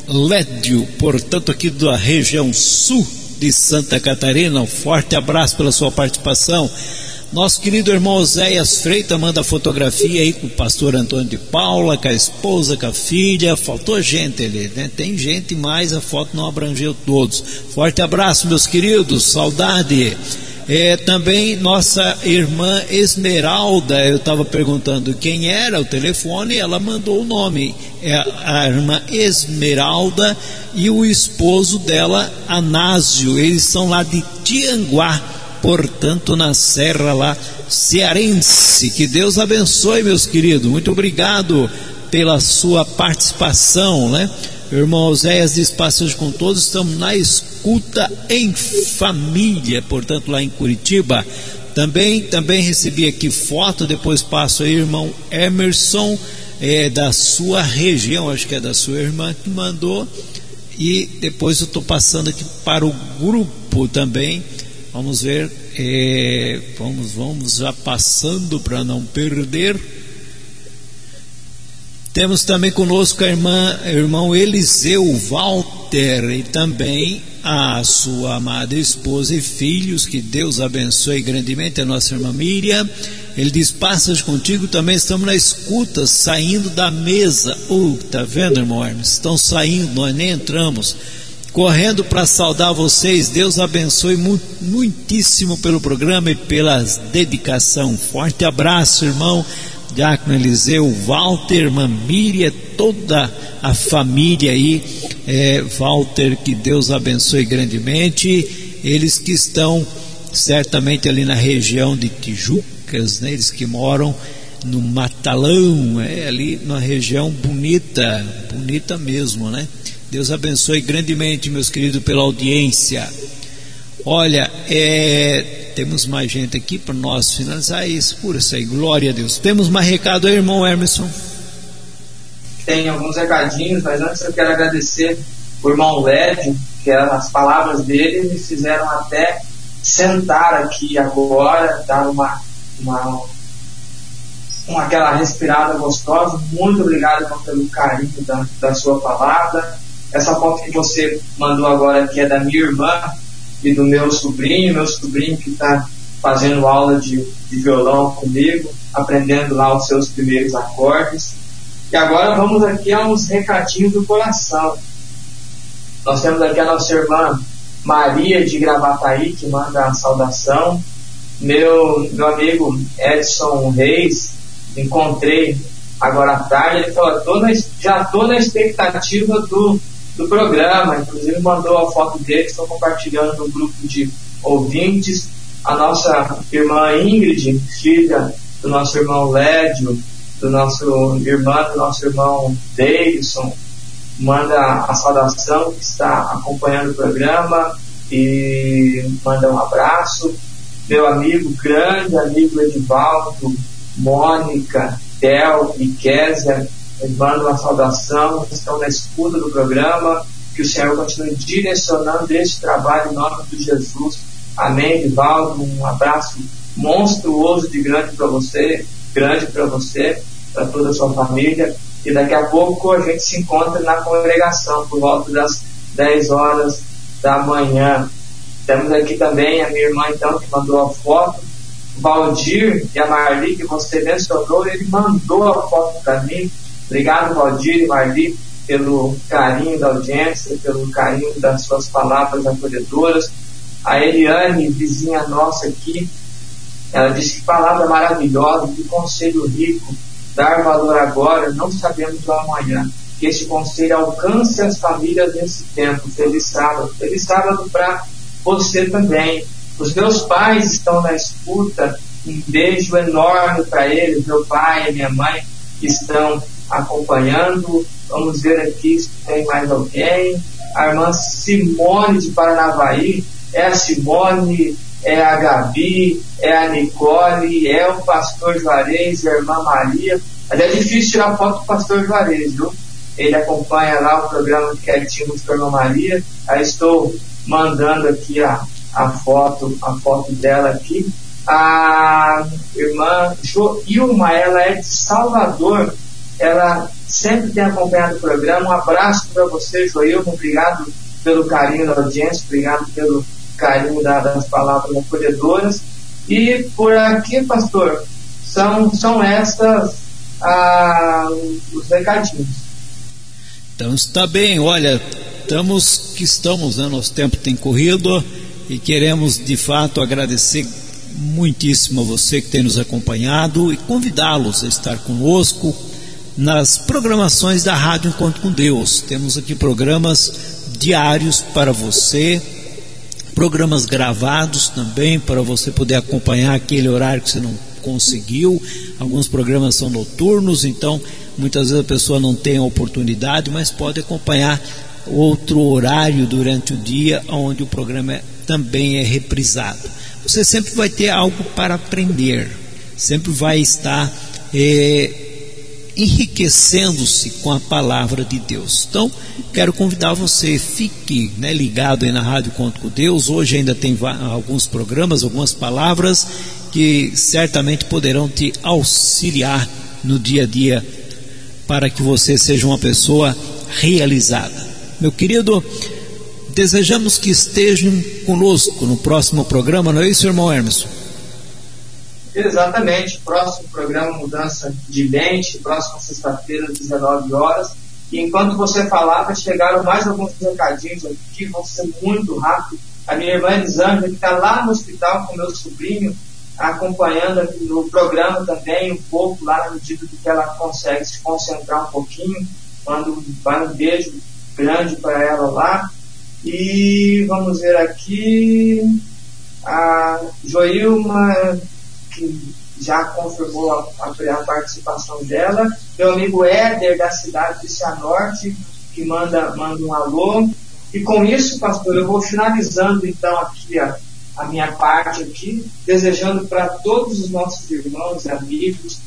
Lédio, portanto, aqui da região sul de Santa Catarina. Um forte abraço pela sua participação. Nosso querido irmão Oséias Freitas manda fotografia aí com o pastor Antônio de Paula, com a esposa, com a filha. Faltou gente ali, né? Tem gente, mas a foto não abrangeu todos. Forte abraço, meus queridos. Saudade. É, também nossa irmã Esmeralda, eu estava perguntando quem era o telefone, ela mandou o nome. É a irmã Esmeralda e o esposo dela, Anásio. Eles são lá de Tianguá, portanto, na Serra lá cearense. Que Deus abençoe, meus queridos. Muito obrigado pela sua participação, né? Irmão Oséias diz passagem com todos, estamos na escuta em família, portanto lá em Curitiba. Também, também recebi aqui foto, depois passo aí, irmão Emerson, é, da sua região, acho que é da sua irmã que mandou. E depois eu estou passando aqui para o grupo também. Vamos ver, é, vamos, vamos já passando para não perder. Temos também conosco a irmã, irmão Eliseu Walter e também a sua amada esposa e filhos, que Deus abençoe grandemente a nossa irmã Miriam. Ele diz: Passas contigo, também estamos na escuta, saindo da mesa. Uh, tá vendo, irmão Hermes? Estão saindo, nós nem entramos. Correndo para saudar vocês, Deus abençoe muitíssimo pelo programa e pela dedicação. Forte abraço, irmão. Diácono Eliseu, Walter, Mamíria, toda a família aí, é, Walter, que Deus abençoe grandemente, eles que estão certamente ali na região de Tijucas, né, eles que moram no Matalão, é, ali numa região bonita, bonita mesmo, né? Deus abençoe grandemente, meus queridos, pela audiência. Olha, é, temos mais gente aqui para nós finalizar isso, por isso aí, glória a Deus. Temos mais recado aí, irmão Emerson? Tem alguns recadinhos, mas antes eu quero agradecer o irmão Lédio, que as palavras dele me fizeram até sentar aqui agora, dar uma, uma, uma aquela respirada gostosa. Muito obrigado pelo carinho da, da sua palavra. Essa foto que você mandou agora aqui é da minha irmã, e do meu sobrinho, meu sobrinho que está fazendo aula de, de violão comigo, aprendendo lá os seus primeiros acordes. E agora vamos aqui a uns recadinhos do coração. Nós temos aqui a nossa irmã Maria de Gravataí, que manda a saudação. Meu, meu amigo Edson Reis, encontrei agora à tarde, ele falou, já estou na expectativa do do programa, inclusive mandou a foto dele, estou compartilhando no grupo de ouvintes. A nossa irmã Ingrid, filha do nosso irmão Lédio, do nosso irmã, do nosso irmão Davidson, manda a saudação que está acompanhando o programa e manda um abraço. Meu amigo, grande amigo Edivaldo, Mônica, Del e Késia, mando uma saudação, estão na escuta do programa, que o Senhor continue direcionando esse trabalho em nome de Jesus. Amém, Vivaldo, um abraço monstruoso de grande para você, grande para você, para toda a sua família. E daqui a pouco a gente se encontra na congregação, por volta das 10 horas da manhã. Temos aqui também a minha irmã, então, que mandou a foto. O Valdir e a Marli, que você mencionou, ele mandou a foto para mim Obrigado, Valdir e Marli, pelo carinho da audiência, pelo carinho das suas palavras acolhedoras. A Eliane, vizinha nossa aqui, ela disse que palavra maravilhosa, que conselho rico, dar valor agora, não sabemos do amanhã. Que esse conselho alcance as famílias nesse tempo. Feliz sábado. Feliz sábado para você também. Os meus pais estão na escuta. Um beijo enorme para eles, meu pai e minha mãe, estão acompanhando. Vamos ver aqui se tem mais alguém. A irmã Simone de Paranavaí é a Simone, é a Gabi, é a Nicole, é o pastor Juarez, a irmã Maria. Mas é difícil tirar foto do pastor Juarez, viu? Ele acompanha lá o programa quietinho do irmã Maria. Aí estou mandando aqui a, a foto, a foto dela aqui. A irmã Joilma, ela é de Salvador. Ela sempre tem acompanhado o programa. Um abraço para você, Joilma. Obrigado pelo carinho da audiência, obrigado pelo carinho das palavras acolhedoras. E por aqui, pastor, são, são essas ah, os recadinhos. Então está bem, olha, estamos que estamos, né? Nosso tempo tem corrido e queremos de fato agradecer muitíssimo a você que tem nos acompanhado e convidá-los a estar conosco nas programações da Rádio Encontro com Deus. Temos aqui programas diários para você, programas gravados também para você poder acompanhar aquele horário que você não conseguiu. Alguns programas são noturnos, então muitas vezes a pessoa não tem a oportunidade, mas pode acompanhar outro horário durante o dia onde o programa também é reprisado. Você sempre vai ter algo para aprender, sempre vai estar é, enriquecendo-se com a palavra de Deus. Então, quero convidar você, fique né, ligado aí na Rádio Conto com Deus. Hoje ainda tem alguns programas, algumas palavras que certamente poderão te auxiliar no dia a dia para que você seja uma pessoa realizada. Meu querido, desejamos que estejam conosco no próximo programa, não é isso, irmão Hermes? Exatamente. Próximo programa Mudança de Mente, próxima sexta-feira, às 19 horas. E enquanto você falava, chegaram mais alguns recadinhos aqui, vão ser muito rápido. A minha irmã Elisângela, que está lá no hospital com meu sobrinho, acompanhando no programa também um pouco, lá na medida que ela consegue se concentrar um pouquinho. Mando, um beijo grande para ela lá. E vamos ver aqui. A Joilma que já confirmou a, a, participação dela. Meu amigo Éder, da cidade de Cianorte, que manda, manda um alô. E com isso, pastor, eu vou finalizando então aqui a, a minha parte aqui, desejando para todos os nossos irmãos e amigos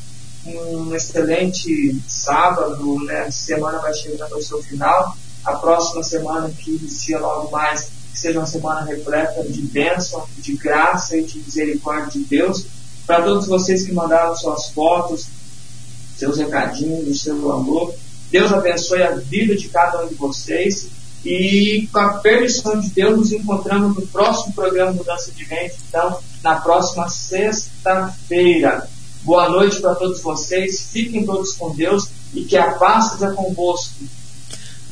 um excelente sábado, né? A semana vai chegando ao seu final. A próxima semana que inicia logo mais, que seja uma semana repleta de bênção, de graça e de misericórdia de Deus para todos vocês que mandaram suas fotos, seus recadinhos, seu amor. Deus abençoe a vida de cada um de vocês. E com a permissão de Deus, nos encontramos no próximo programa Mudança de Mente, então, na próxima sexta-feira. Boa noite para todos vocês, fiquem todos com Deus e que a paz seja convosco.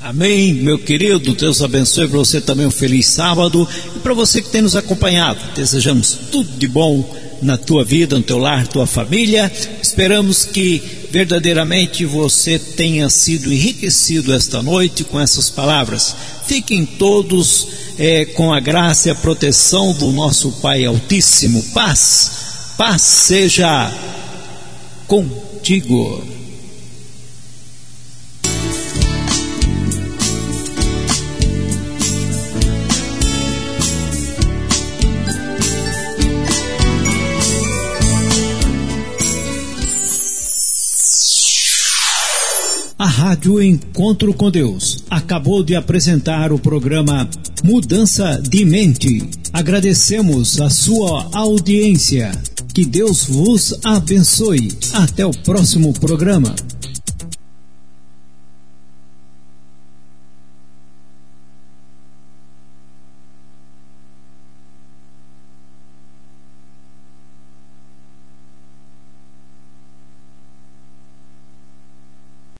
Amém, meu querido. Deus abençoe para você também um feliz sábado e para você que tem nos acompanhado. Desejamos tudo de bom na tua vida, no teu lar, tua família. Esperamos que verdadeiramente você tenha sido enriquecido esta noite com essas palavras. Fiquem todos é, com a graça e a proteção do nosso Pai Altíssimo. Paz, paz seja contigo. Rádio Encontro com Deus acabou de apresentar o programa Mudança de Mente. Agradecemos a sua audiência. Que Deus vos abençoe. Até o próximo programa.